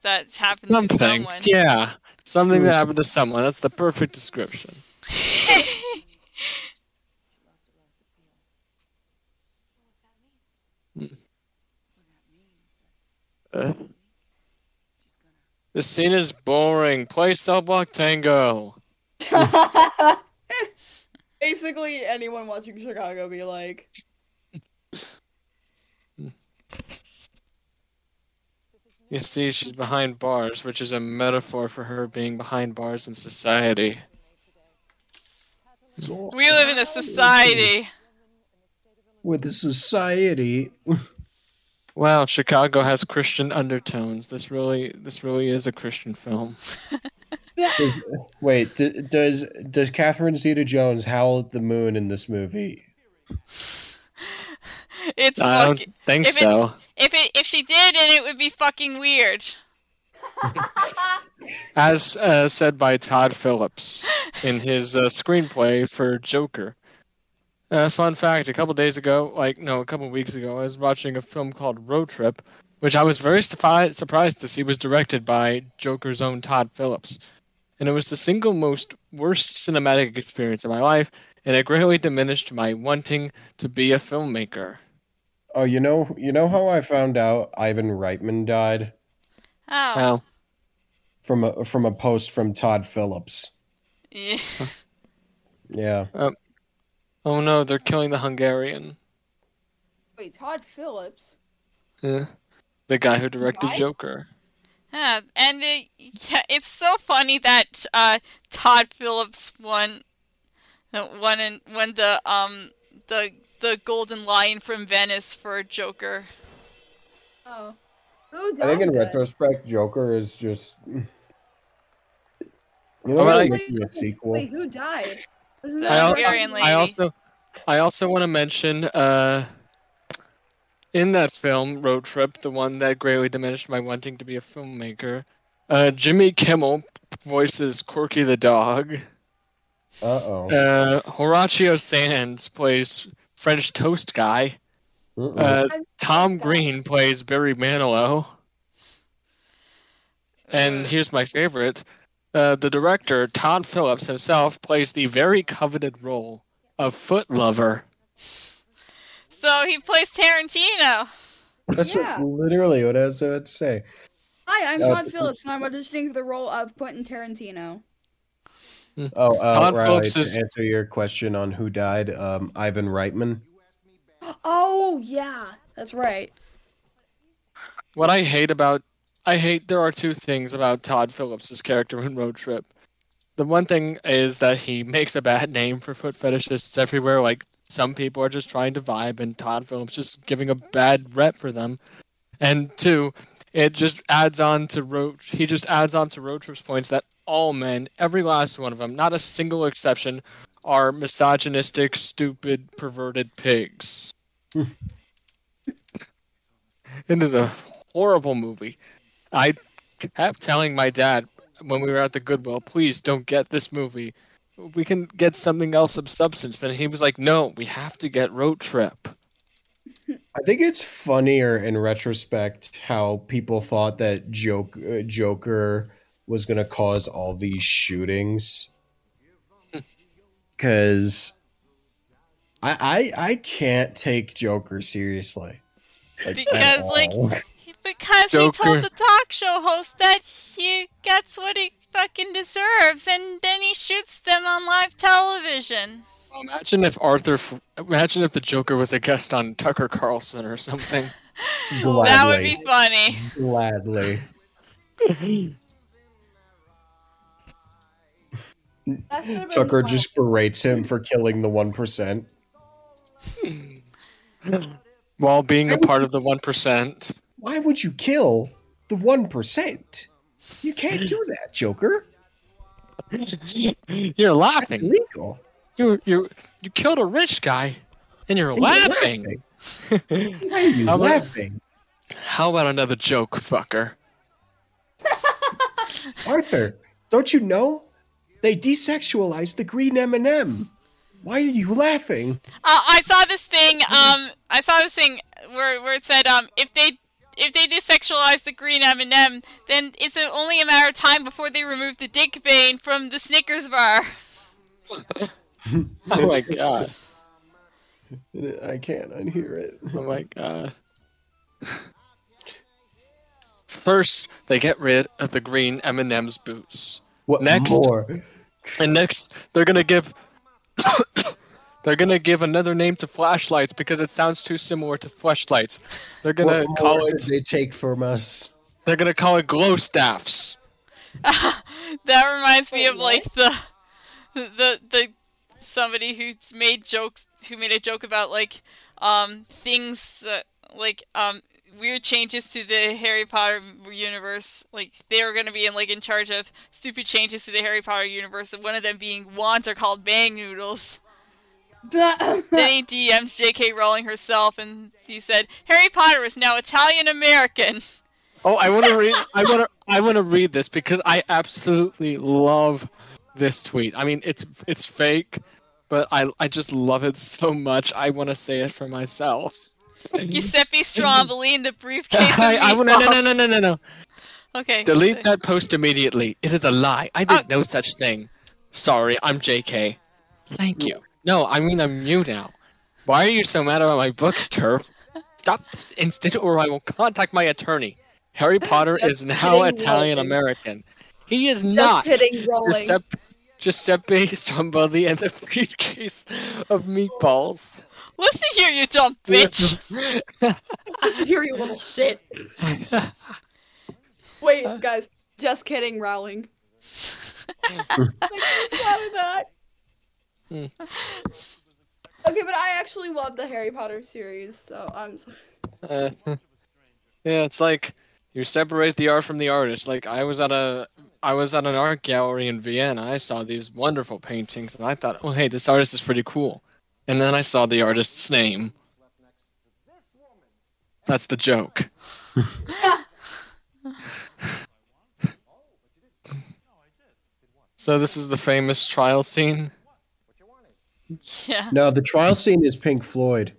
that happened to Something, someone. yeah, something that happened to someone. That's the perfect description. Uh, this scene is boring. Play Cell Block Tango. Basically, anyone watching Chicago be like, You see, she's behind bars, which is a metaphor for her being behind bars in society. we live in a society. with the society. Wow, Chicago has Christian undertones. This really, this really is a Christian film. Wait, d- does does Catherine Zeta-Jones howl at the moon in this movie? It's I don't fucking, think if it- so. if it if she did, and it would be fucking weird. As uh, said by Todd Phillips in his uh, screenplay for Joker. Uh, fun fact: a couple days ago, like no, a couple weeks ago, I was watching a film called Road Trip, which I was very surpri- surprised to see was directed by Joker's own Todd Phillips, and it was the single most worst cinematic experience of my life, and it greatly diminished my wanting to be a filmmaker. Oh, you know, you know how I found out Ivan Reitman died Oh, Wow. from a from a post from Todd Phillips. yeah. Yeah, Oh no, they're killing the Hungarian. wait, Todd Phillips? Yeah. The guy who directed Right? Joker. Yeah, and it, yeah, it's so funny that uh, Todd Phillips won, uh, won, in, won the um the the Golden Lion from Venice for Joker. Oh. Who died? I think in died then? retrospect, Joker is just. You know, Oh, what? I- making a sequel. Wait, who died? Wasn't The I, Hungarian lady. I also, I also want to mention, uh, in that film, Road Trip, the one that greatly diminished my wanting to be a filmmaker, uh, Jimmy Kimmel voices Corky the dog. Uh oh. Uh, Horatio Sanz plays French toast guy. Uh, Prince Tom Toast guy? Green plays Barry Manilow. And Uh, here's my favorite. Uh, the director Todd Phillips himself plays the very coveted role of foot lover. So he plays Tarantino. That's Yeah. what, literally what I was about to say. Hi, I'm Uh, Todd Phillips, and I'm auditioning for the role of Quentin Tarantino. Oh, uh, Todd Riley, Phillips to is- answer your question on who died, um, Ivan Reitman. Oh yeah, that's right. What I hate about I hate there are two things about Todd Phillips' character in Road Trip. The one thing is that he makes a bad name for foot fetishists everywhere. Like some people are just trying to vibe, and Todd Phillips just giving a bad rep for them. And two, it just adds on to road. He just adds on to Road Trip's points that all men, every last one of them, not a single exception, are misogynistic, stupid, perverted pigs. Hmm. it is a horrible movie. I kept telling my dad when we were at the Goodwill, please don't get this movie. We can get something else of substance. But he was like, no, we have to get Road Trip. I think it's funnier in retrospect how people thought that Joke, uh, Joker was going to cause all these shootings. Because I, I I can't take Joker seriously. Like, Because, like, all. He- Because he told the talk show host that he gets what he fucking deserves, and then he shoots them on live television. Imagine if Arthur, imagine if the Joker was a guest on Tucker Carlson or something. That would be funny. gladly. That should've been Tucker just berates him for killing the one percent. While being a part of the 1%. Why would you kill the one percent? You can't do that, Joker. You're It's laughing. illegal. You you you killed a rich guy, and you're And you're laughing. laughing. Why are you How about- laughing? How about another joke, fucker? Arthur, don't you know? They desexualized the green M&M. Why are you laughing? Uh, I saw this thing. Um, I saw this thing where where it said um if they if they desexualize the green M&M, then it's only a matter of time before they remove the dick vein from the Snickers bar. Oh my god. I can't unhear it. Oh my god. First, they get rid of the green M&M's boots. What Next. more? And next, they're gonna give they're gonna give another name to flashlights because it sounds too similar to flashlights. They're gonna What call more it did they take from us? they're gonna call it glow staffs. That reminds me of like the the the somebody who's made jokes who made a joke about like um things uh, like um weird changes to the Harry Potter universe like they were going to be in like in charge of stupid changes to the Harry Potter universe and one of them being wands are called bang noodles then he DMs J.K. Rowling herself and he said Harry Potter is now Italian American Oh, I want to read. I want to. I want to read this because I absolutely love this tweet. I mean, it's it's fake, but I I just love it so much. I want to say it for myself. Giuseppe Stromboli in the briefcase I, I want no, no, no, no, no, no. Okay. Delete that post immediately. It is a lie. I did Uh, no such thing. Sorry, I'm JK. Thank you. No, I mean I'm you now. Why are you so mad about my books, TERF? Stop this instant, or I will contact my attorney. Harry Potter Just is now Italian American. He is Just not. kidding, Rowling. Giuseppe, Giuseppe Stromboli and the briefcase of meatballs. Listen here, you dumb bitch. Listen here, you little shit. Wait, guys. Just kidding, Rowling. like, that. Hmm. Okay, but I actually love the Harry Potter series, so I'm. so- Uh, yeah, it's like you separate the art from the artist. Like I was at a I was at an art gallery in Vienna. I saw these wonderful paintings, and I thought, oh hey, this artist is pretty cool. And then I saw the artist's name. That's the joke. so this is the famous trial scene. Yeah. No, the trial scene is Pink Floyd.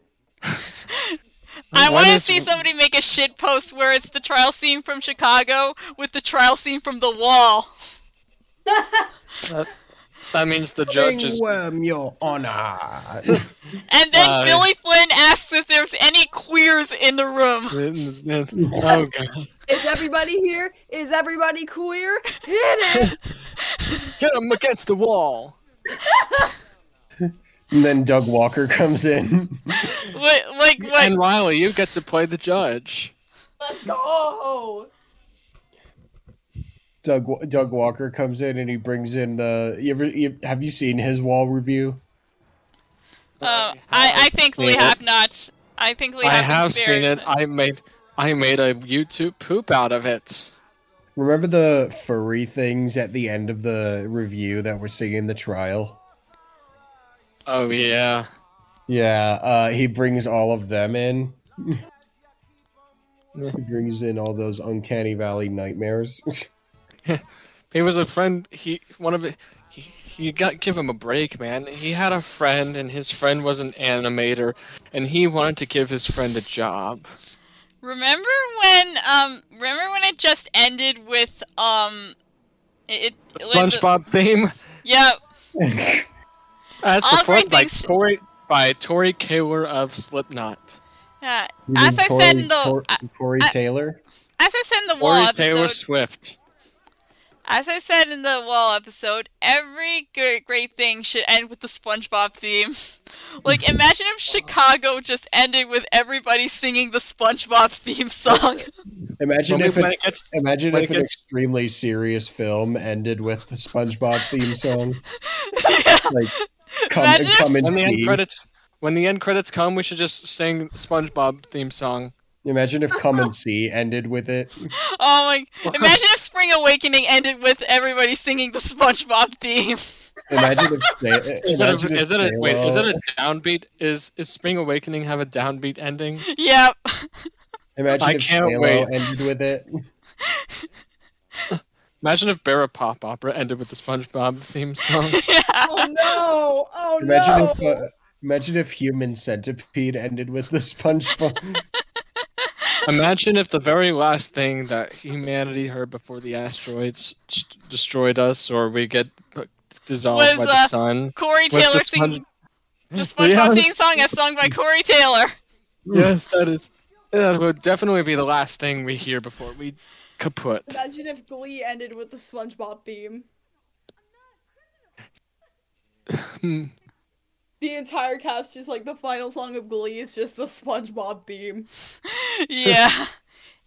I want to see somebody make a shit post where it's the trial scene from Chicago with the trial scene from The Wall. That means the judge is. Ringworm, your honor. And then Uh, Billy Flynn asks if there's any queers in the room. oh god! Is everybody here? Is everybody queer? Hit it! Get him against the wall. And then Doug Walker comes in. Like, like, like And Riley, you get to play the judge. Let's go! Doug Doug Walker comes in and he brings in the. You ever you, have you seen his wall review? uh, I, I think we it. have not. I think we I have, have seen it. I made I made a YouTube poop out of it. Remember the furry things at the end of the review that were singing the trial? Oh yeah. Yeah, uh, he brings all of them in. Yeah. He brings in all those uncanny valley nightmares. He was a friend. He one of it. He, you got give him a break, man. He had a friend, and his friend was an animator, and he wanted to give his friend a job. Remember when um remember when it just ended with um it, The it like the- SpongeBob theme, yeah as All performed great by things- Tori by Tori Kaler of Slipknot. yeah You as mean I said in the Tor- a- Corey I- Taylor. as I said in the wall Tori Taylor episode Swift. as I said in the wall episode every good great thing should end with the SpongeBob theme like imagine if Chicago just ended with everybody singing the SpongeBob theme song Imagine When if it, it gets imagine if it an extremely serious film ended with the SpongeBob theme song. yeah. Like come, Imagine come and when the end see. credits when the end credits come, we should just sing SpongeBob theme song. Imagine if Come and See ended with it. Oh my! Imagine if Spring Awakening ended with everybody singing the SpongeBob theme. Imagine if Sa- Is it imagine a, if is it a wait? Is it a downbeat? Is is Spring Awakening have a downbeat ending? yep. Imagine I if can't Salo wait. ended with it. Imagine if Barra Pop Opera ended with the SpongeBob theme song. yeah. Oh no! Oh Imagine no! if uh, imagine if Human Centipede ended with the SpongeBob. Imagine if the very last thing that humanity heard before the asteroids s- destroyed us, or we get dissolved Was, by the uh, sun. Corey was the Taylor Sponge- singing the SpongeBob theme song as sung by Corey Taylor. Yes, that is. That would definitely be the last thing we hear before we kaput. Imagine if Glee ended with the SpongeBob theme. Hmm. The entire cast, just like the final song of Glee, is just the SpongeBob theme. Yeah.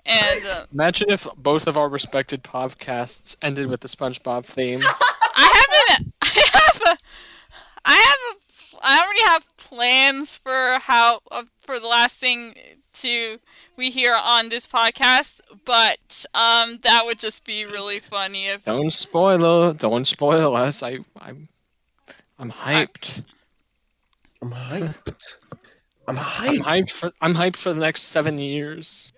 And uh, Imagine if both of our respected podcasts ended with the SpongeBob theme. I haven't. I have a. I have a. I already have plans for how uh, for the last thing to we hear on this podcast, but um, that would just be really funny if. Don't spoil. Don't spoil us. I, I'm, I'm hyped. I'm hyped. I'm I'm hyped. hyped for. I'm hyped for the next seven years.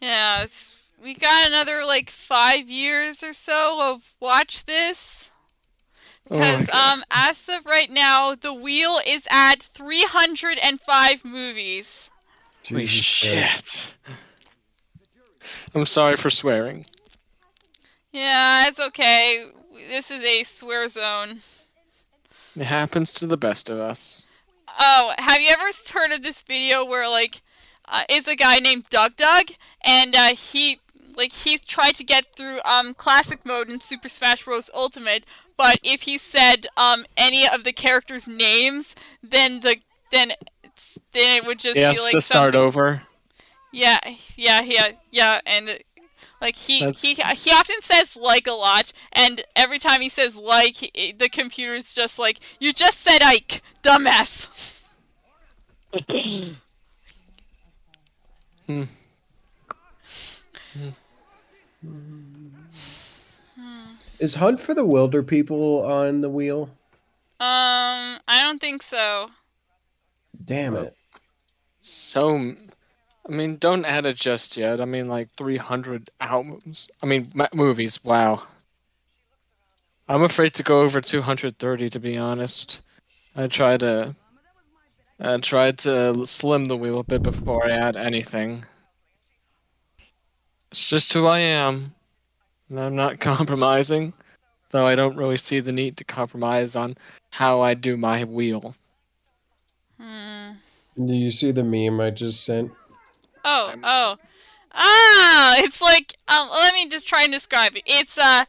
Yeah, it's, we got another like five years or so of watch this. Oh my Because God. um, as of right now, the wheel is at 305 movies. Holy shit. I'm sorry for swearing. Yeah, it's okay. This is a swear zone. It happens to the best of us. Oh, have you ever heard of this video where like uh, it's a guy named Doug Doug and uh, he like he's tried to get through um classic mode in Super Smash Bros Ultimate, but if he said um any of the characters' names, then the then it's, then it would just He be like to start something- over. Yeah, yeah, yeah, yeah, and like he That's- he he often says like a lot, and every time he says like, he, the computer's just like, "You just said Ike, dumbass." Hmm. Is Hunt for the Wilderpeople on the wheel? Um, I don't think so. Damn it. So, I mean, don't add it just yet. I mean, like 300 albums. I mean, movies. Wow. I'm afraid to go over 230, to be honest. I try to. I tried to slim the wheel a bit before I add anything. It's just who I am. And I'm not compromising. though I don't really see the need to compromise on how I do my wheel. Hmm. Do you see the meme I just sent? Oh, oh. Ah, it's like um let me just try and describe it. It's uh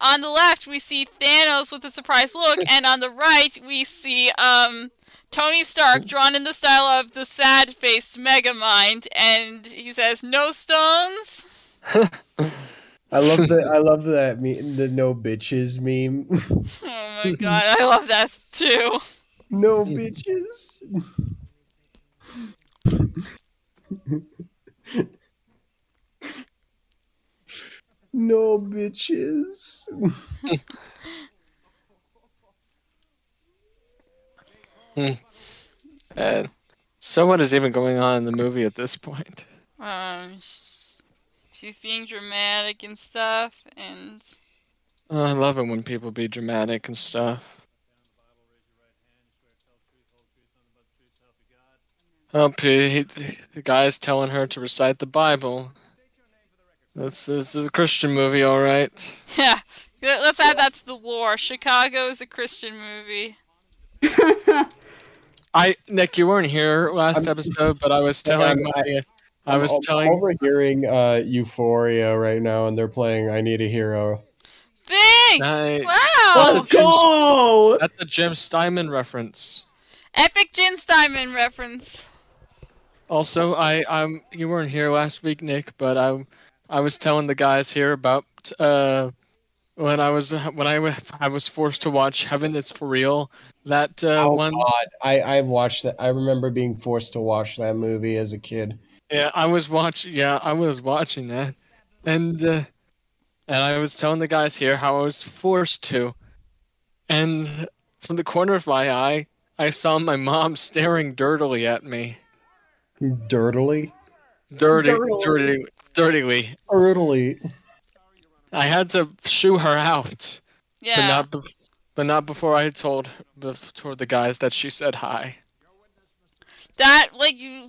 on the left we see Thanos with a surprised look and on the right we see um Tony Stark drawn in the style of the sad-faced Megamind and he says no stones. I love the I love that meme, the no bitches meme. Oh my god, I love that too. no bitches. no bitches. And so, what is even going on in the movie at this point? Um sh- she's being dramatic and stuff and Oh, I love it when people be dramatic and stuff. Oh, he, he- the guy's telling her to recite the Bible. This, this is a Christian movie, all right. yeah, let's add that to the lore. Chicago is a Christian movie. I Nick, you weren't here last episode, but I was telling I'm- my, I was I'm telling overhearing uh, Euphoria right now, and they're playing "I Need a Hero." Thing! Nice. Wow! That's a Let's go! That's a Jim Steinman reference. Epic Jim Steinman reference. Also, I um you weren't here last week, Nick, but I I was telling the guys here about uh when I was when I wa- I was forced to watch Heaven Is for Real. That uh, oh one, God, I I watched that. I remember being forced to watch that movie as a kid. Yeah, I was watching. Yeah, I was watching that, and uh, and I was telling the guys here how I was forced to, and from the corner of my eye, I saw my mom staring dirtily at me, Dirtily, dirty, Dirtily. dirty, dirtily. dirtily. I had to shoo her out. but not bef- but not before I told bef- told the guys that she said hi. that, like, you,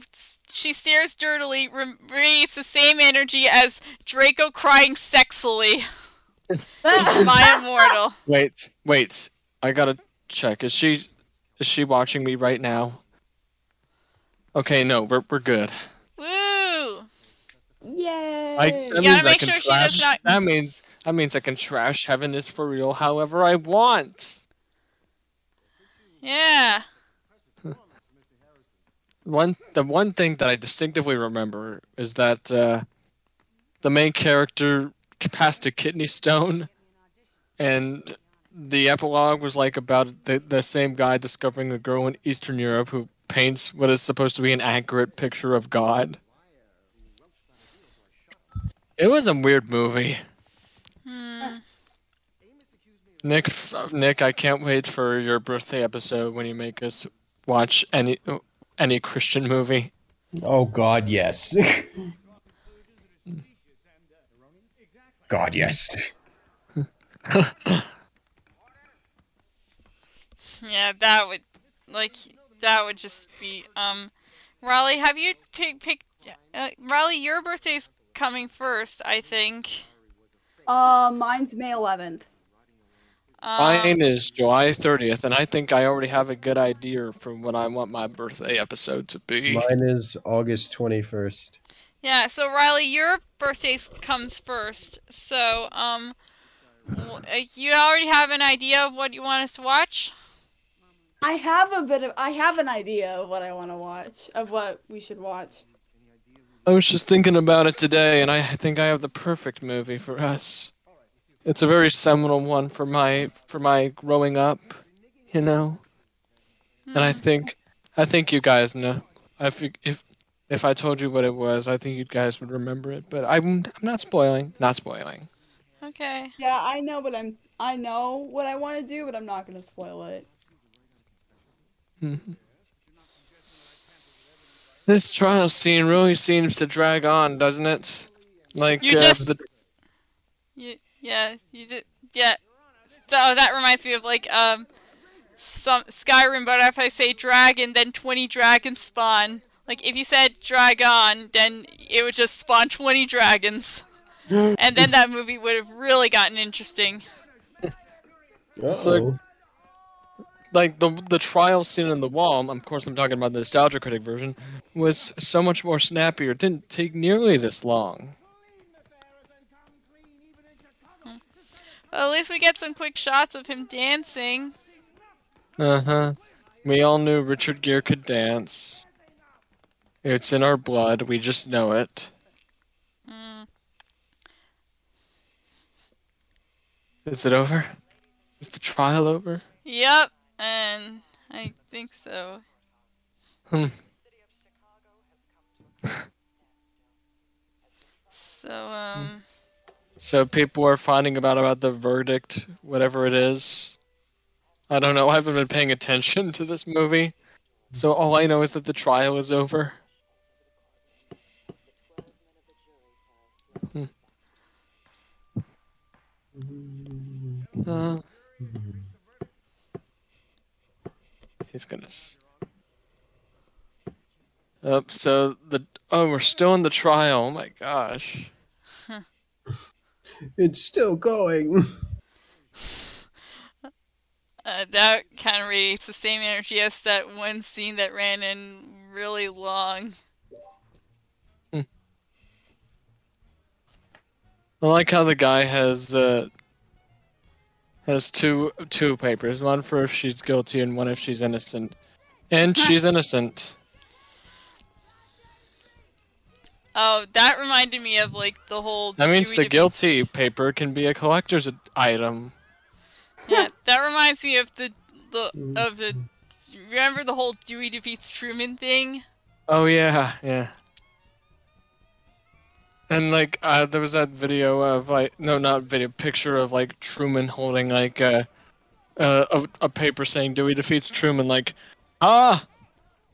she stares dirtily, rem- radiates the same energy as Draco crying sexily. My immortal. Wait, wait, I gotta check. Is she is she watching me right now? Okay, no, we're we're good. Woo! Yay! I, that gotta means I make can sure she does trash. not- That means that means I can trash Heaven is for real however I want. Yeah. One the one thing that I distinctively remember is that uh, the main character passed a kidney stone, and the epilogue was like about the, the same guy discovering a girl in Eastern Europe who paints what is supposed to be an accurate picture of God. It was a weird movie. Hmm. Nick, Nick, I can't wait for your birthday episode when you make us watch any any Christian movie. Oh God, yes. God, yes. Yeah, that would, like, that would just be, um, Riley, have you picked, pick, uh, Riley, your birthday's coming first, I think. Uh, mine's May 11th. Um, Mine is July 30th, and I think I already have a good idea for what I want my birthday episode to be. Mine is August twenty first. Yeah, so Riley, your birthday comes first. So, um, uh, you already have an idea of what you want us to watch? I have a bit of I have an idea of what I want to watch, of what we should watch. I was just thinking about it today, and I think I have the perfect movie for us. It's a very seminal one for my for my growing up, you know. And I think I think you guys know. I think if if I told you what it was, I think you guys would remember it. But I'm I'm not spoiling. Not spoiling. Okay. Yeah, I know, but I'm I know what I want to do, but I'm not gonna spoil it. This trial scene really seems to drag on, doesn't it? Like You uh, just- the, Y- yeah, you did. Yeah. So that reminds me of like um, some Skyrim, but if I say dragon, then twenty dragons spawn. Like if you said dragon, then it would just spawn twenty dragons, and then that movie would have really gotten interesting. It's like- Uh-oh. like the the trial scene in the wall. Of course, I'm talking about the nostalgia critic version. Was so much more snappier. It didn't take nearly this long. Well, at least we get some quick shots of him dancing. Uh huh. We all knew Richard Gere could dance. It's in our blood. We just know it. Mm. Is it over? Is the trial over? Yep, and I think so. Hmm. So, um, So people are finding about about the verdict, whatever it is. I don't know. I haven't been paying attention to this movie, so all I know is that the trial is over. Hmm. Uh, he's gonna. Oh, so the oh, we're still in the trial. Oh my gosh. It's still going. uh, that kind of radiates the same energy as that one scene that ran in really long. I like how the guy has uh, has two two papers, one for if she's guilty and one if she's innocent. And she's innocent. Oh, that reminded me of like the whole. That means Dewey the defeats- guilty paper can be a collector's item. Yeah, that reminds me of the the of the. Remember the whole Dewey defeats Truman thing? Oh yeah, yeah. And like, uh, there was that video of like, no, not video, picture of like Truman holding like a a, a, a paper saying Dewey defeats Truman. Like, ah,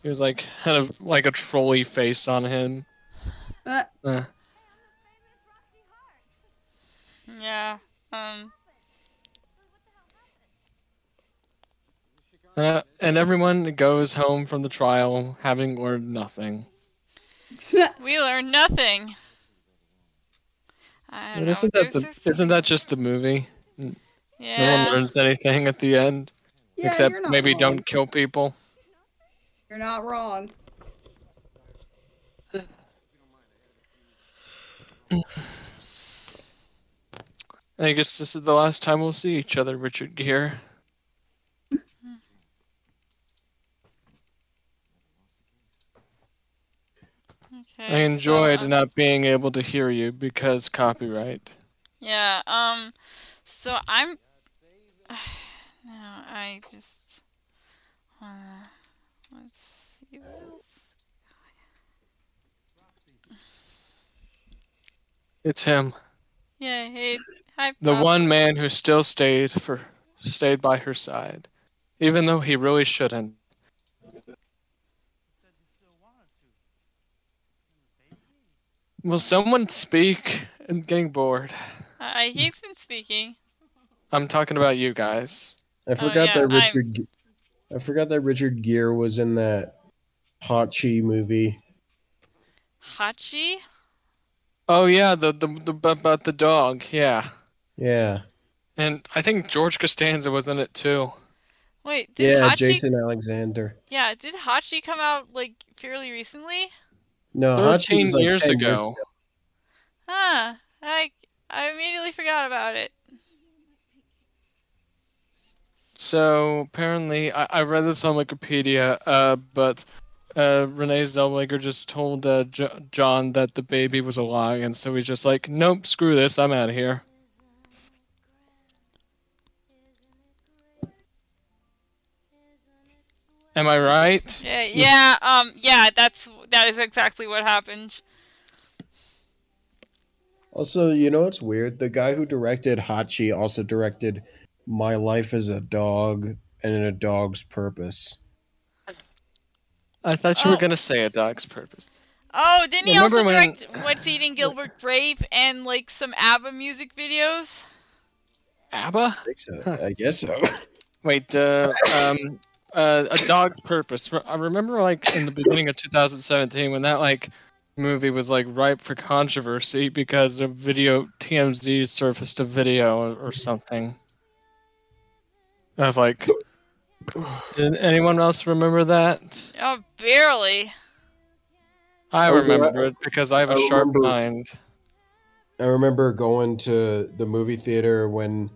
he was like had a like a trolley face on him. Uh, Yeah. Um. uh, and everyone goes home from the trial having learned nothing. We learned nothing. I don't isn't that the, there's isn't that just the movie? No one learns anything at the end, yeah, except maybe wrong. don't kill people. You're not wrong. I guess this is the last time we'll see each other, Richard Gere. Okay, I enjoyed so, uh, not being able to hear you because copyright. Yeah. Um. So I'm. No, I just. Uh, let's see what else. It's him, Yeah. Hey. Hi. the Pop. one man who still stayed for stayed by her side, even though he really shouldn't. Will someone speak? I'm getting bored. Uh, he's been speaking. I'm talking about you guys. I forgot yeah, that I'm- Richard. Ge- I forgot that Richard Gere was in that Hachi movie. Hachi. Oh yeah, the the, the about the dog, yeah. Yeah, And I think George Costanza was in it too. Wait. Did yeah, Hachi? Jason Alexander. Yeah. Did Hachi come out like fairly recently? No, Hachi Thirteen was like years 10 ago. Huh. I I immediately forgot about it. So apparently, I, I read this on Wikipedia, uh, but uh, Renee Zellweger just told uh, J- John that the baby was a lie, and so he's just like, "Nope, screw this, I'm out of here." Am I right? Yeah. Yeah. Um. Yeah. That's that is exactly what happened. Also, you know what's weird? The guy who directed Hachi also directed My Life as a Dog and A Dog's Purpose. I thought you were Oh. gonna say a dog's purpose. Oh, didn't he Remember also when- direct What's Eating Gilbert Grape and like some ABBA music videos? ABBA? I think so. I guess so. Wait, uh, um, uh, a dog's purpose. I remember, like in the beginning of 2017, when that like movie was like ripe for controversy because a video TMZ surfaced a video or, or something. Of like, did anyone else remember that? Oh, barely. I Oh, remember it because I have a I sharp remember- mind. I remember going to the movie theater when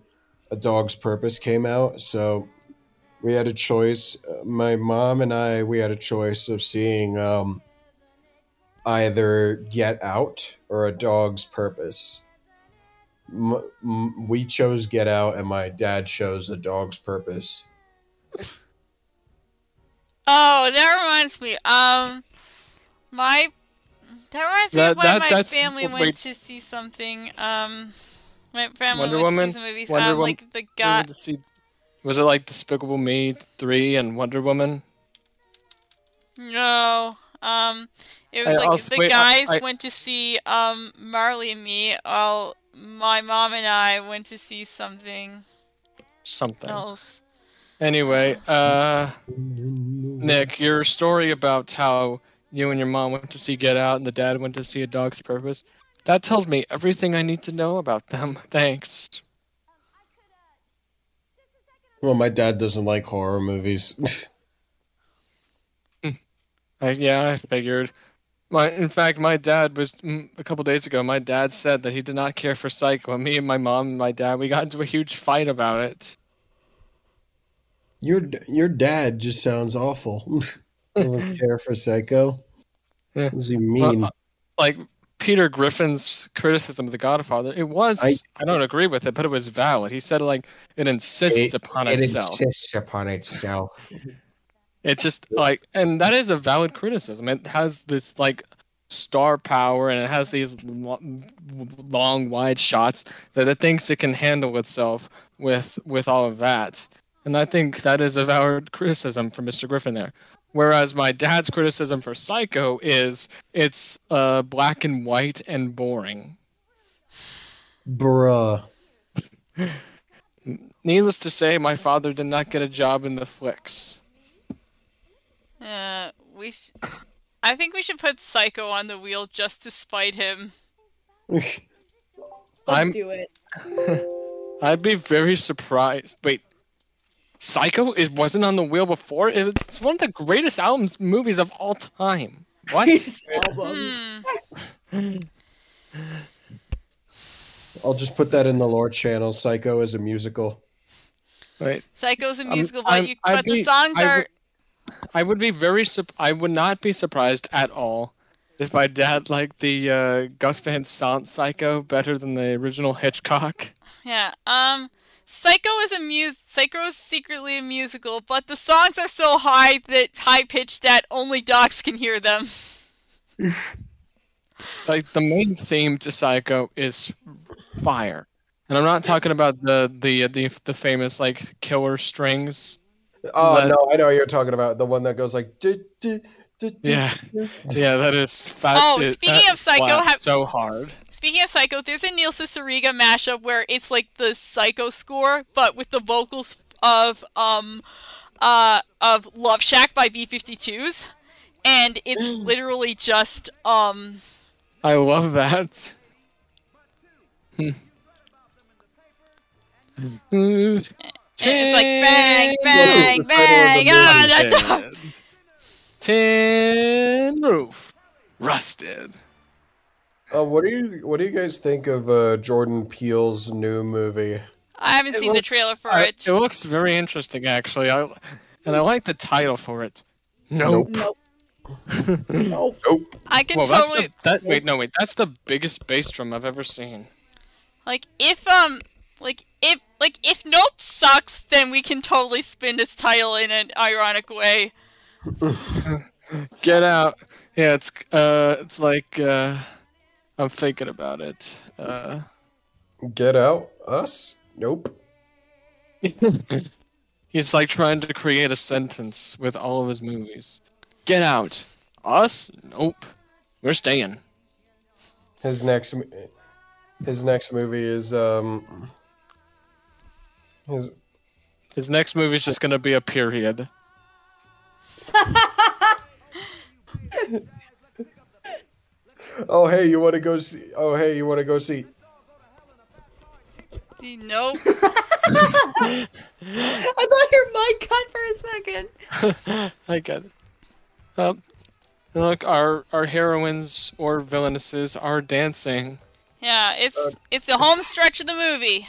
A Dog's Purpose came out. So we had a choice. My mom and I, we had a choice of seeing um, either Get Out or A Dog's Purpose. M- m- we chose Get Out, and my dad chose A Dog's Purpose. Oh, that reminds me. Um, my that reminds me of when that- my family went to see something. Um, my family Wonder went Woman? to see some movies. Wonder um, Woman? like the guy. to see- was it like Despicable Me three and Wonder Woman? No. Um, it was I like also- the wait, guys I- went to see um Marley and Me. While my mom and I went to see something Something. else. Anyway, uh, Nick, your story about how you and your mom went to see Get Out and the dad went to see A Dog's Purpose. That tells me everything I need to know about them. Thanks. Well, my dad doesn't like horror movies. I, yeah, I figured. My, in fact, my dad was mm, a couple days ago. My dad said that he did not care for Psycho. And me and my mom and my dad, we got into a huge fight about it. Your your dad just sounds awful. doesn't care for Psycho. Yeah. What does he mean? uh, like Peter Griffin's criticism of The Godfather, it was. I, I- don't agree with it, but it was valid. He said like it insists It- upon it itself. It insists upon itself. It just like, and that is a valid criticism. It has this like star power, and it has these long, wide shots that it thinks it can handle itself with with all of that. And I think that is a valid criticism for Mr. Griffin there. Whereas my dad's criticism for Psycho is it's uh, black and white and boring. Bruh. Needless to say, my father did not get a job in the flicks. Uh, we. Sh- I think we should put Psycho on the wheel just to spite him. Let's I'm- do it. I'd be very surprised. Wait, Psycho it wasn't on the wheel before. It's one of the greatest albums movies of all time. What? Albums. Hmm. I'll just put that in the lore channel. Psycho is a musical. Right. Psycho's a I'm- musical, but, I'm- you, I'd but the songs I are. would- I would be very. Sup- I would not be surprised at all if my dad liked the uh, Gus Van Sant Psycho better than the original Hitchcock. Yeah. Um, Psycho is a mus. Psycho is secretly a musical, but the songs are so high that high pitched that only dogs can hear them. Like the main theme to Psycho is fire, and I'm not talking about the the the, the famous like killer strings. Oh But- no, I know what you're talking about. The one that goes like. "Du- du- du- du- Yeah. Yeah, that is fat. Oh, it- speaking of Psycho, slaps have- so hard. Speaking of Psycho, there's a Neil Cicierega mashup where it's like the Psycho score, but with the vocals of um, uh, of Love Shack by B52s, and it's literally just um. I love that. Hmm. And it's like bang, bang, What's the title of bang, the ah, movie? that dog. Tin roof, rusted. Uh, what do you What do you guys think of uh, Jordan Peele's new movie? I haven't It seen the trailer for I- it. It looks very interesting, actually. I and I like the title for it. Nope. Nope. nope. Nope. I can Well, that's totally the that. Wait, no, wait. That's the biggest bass drum I've ever seen. like if um like if like if Nope sucks, then we can totally spin this title in an ironic way. Get out. Yeah, it's uh, it's like uh, I'm thinking about it. Uh. Get out. Us. Nope. He's like trying to create a sentence with all of his movies. Get out. Us? Nope. We're staying. His next. His next movie is um. His His next movie is just gonna be a period. Oh hey, you want to go see? Oh hey, you want to go see? Nope. I thought your mic cut for a second. I get it. Um, look, our our heroines or villainesses are dancing. Yeah, it's Uh, it's the home stretch of the movie.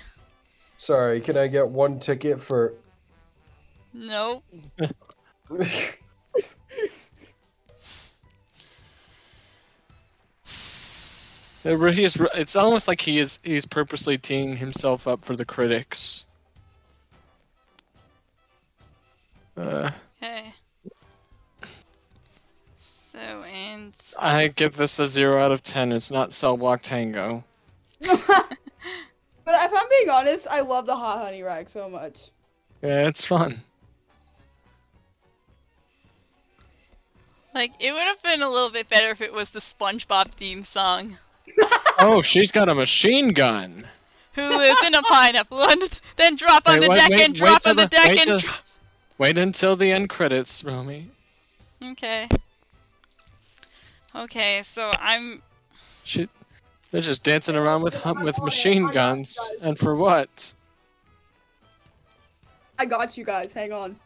Sorry, can I get one ticket for? Nope. It really is. It's almost like he is. He's purposely teeing himself up for the critics. Uh, Okay. So and I give this a zero out of ten. It's not Cell Block Tango. But if I'm being honest, I love the hot honey rag so much. Yeah, it's fun. like it would have been a little bit better if it was the SpongeBob theme song. Oh, she's got a machine gun. Who is in a pineapple? And then drop on Wait, the wait, deck wait, and drop on the the- deck wait and till- drop. Wait until the end credits, Romy. Okay. Okay, so I'm She, they're just dancing around with hum- with machine guns, and for what? I got you guys. Hang on.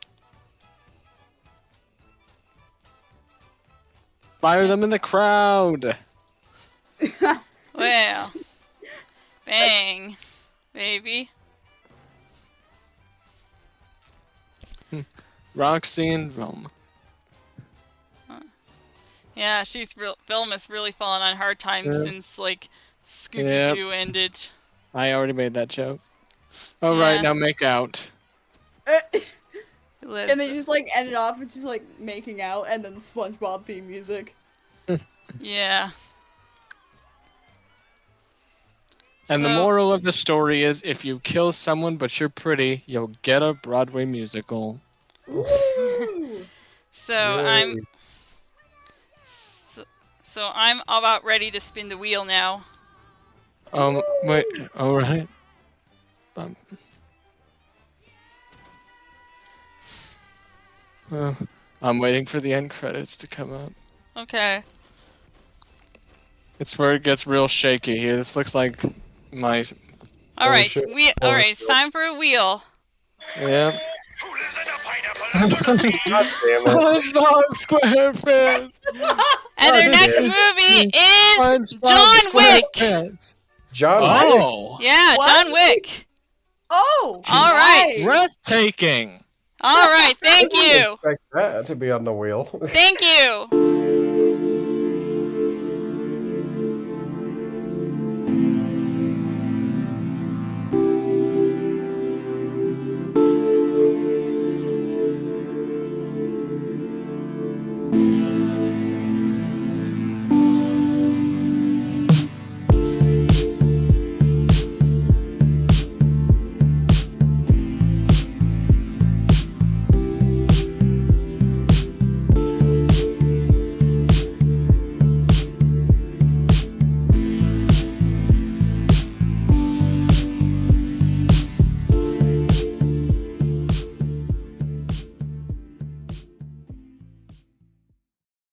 Fire them in the crowd. well. Bang. Baby. Roxie and Rome. Yeah, she's real Velma's really fallen on hard times Yeah. since like Scooby Doo ended. I already made that joke. All Yeah. right, now make out. and they just like ended off with just like making out and then SpongeBob theme music. Yeah. And the moral of the story is if you kill someone but you're pretty, you'll get a Broadway musical. So Yay. I'm so, so I'm about ready to spin the wheel now. Um, wait, all right. Um, uh, I'm waiting for the end credits to come up. Okay. It's where it gets real shaky here. This looks like my. All Oh, right. shit. We Oh, all right. It's time for a wheel. Yeah. Who lives in a pineapple under the sea? God damn. SpongeBob SquarePants. And their Oh, next movie is John Wick. John oh. Wick. Oh, Yeah, What? John Wick. Oh. All right. nice. breathtaking. All right. Thank you. Expect that to be on the wheel. Thank you.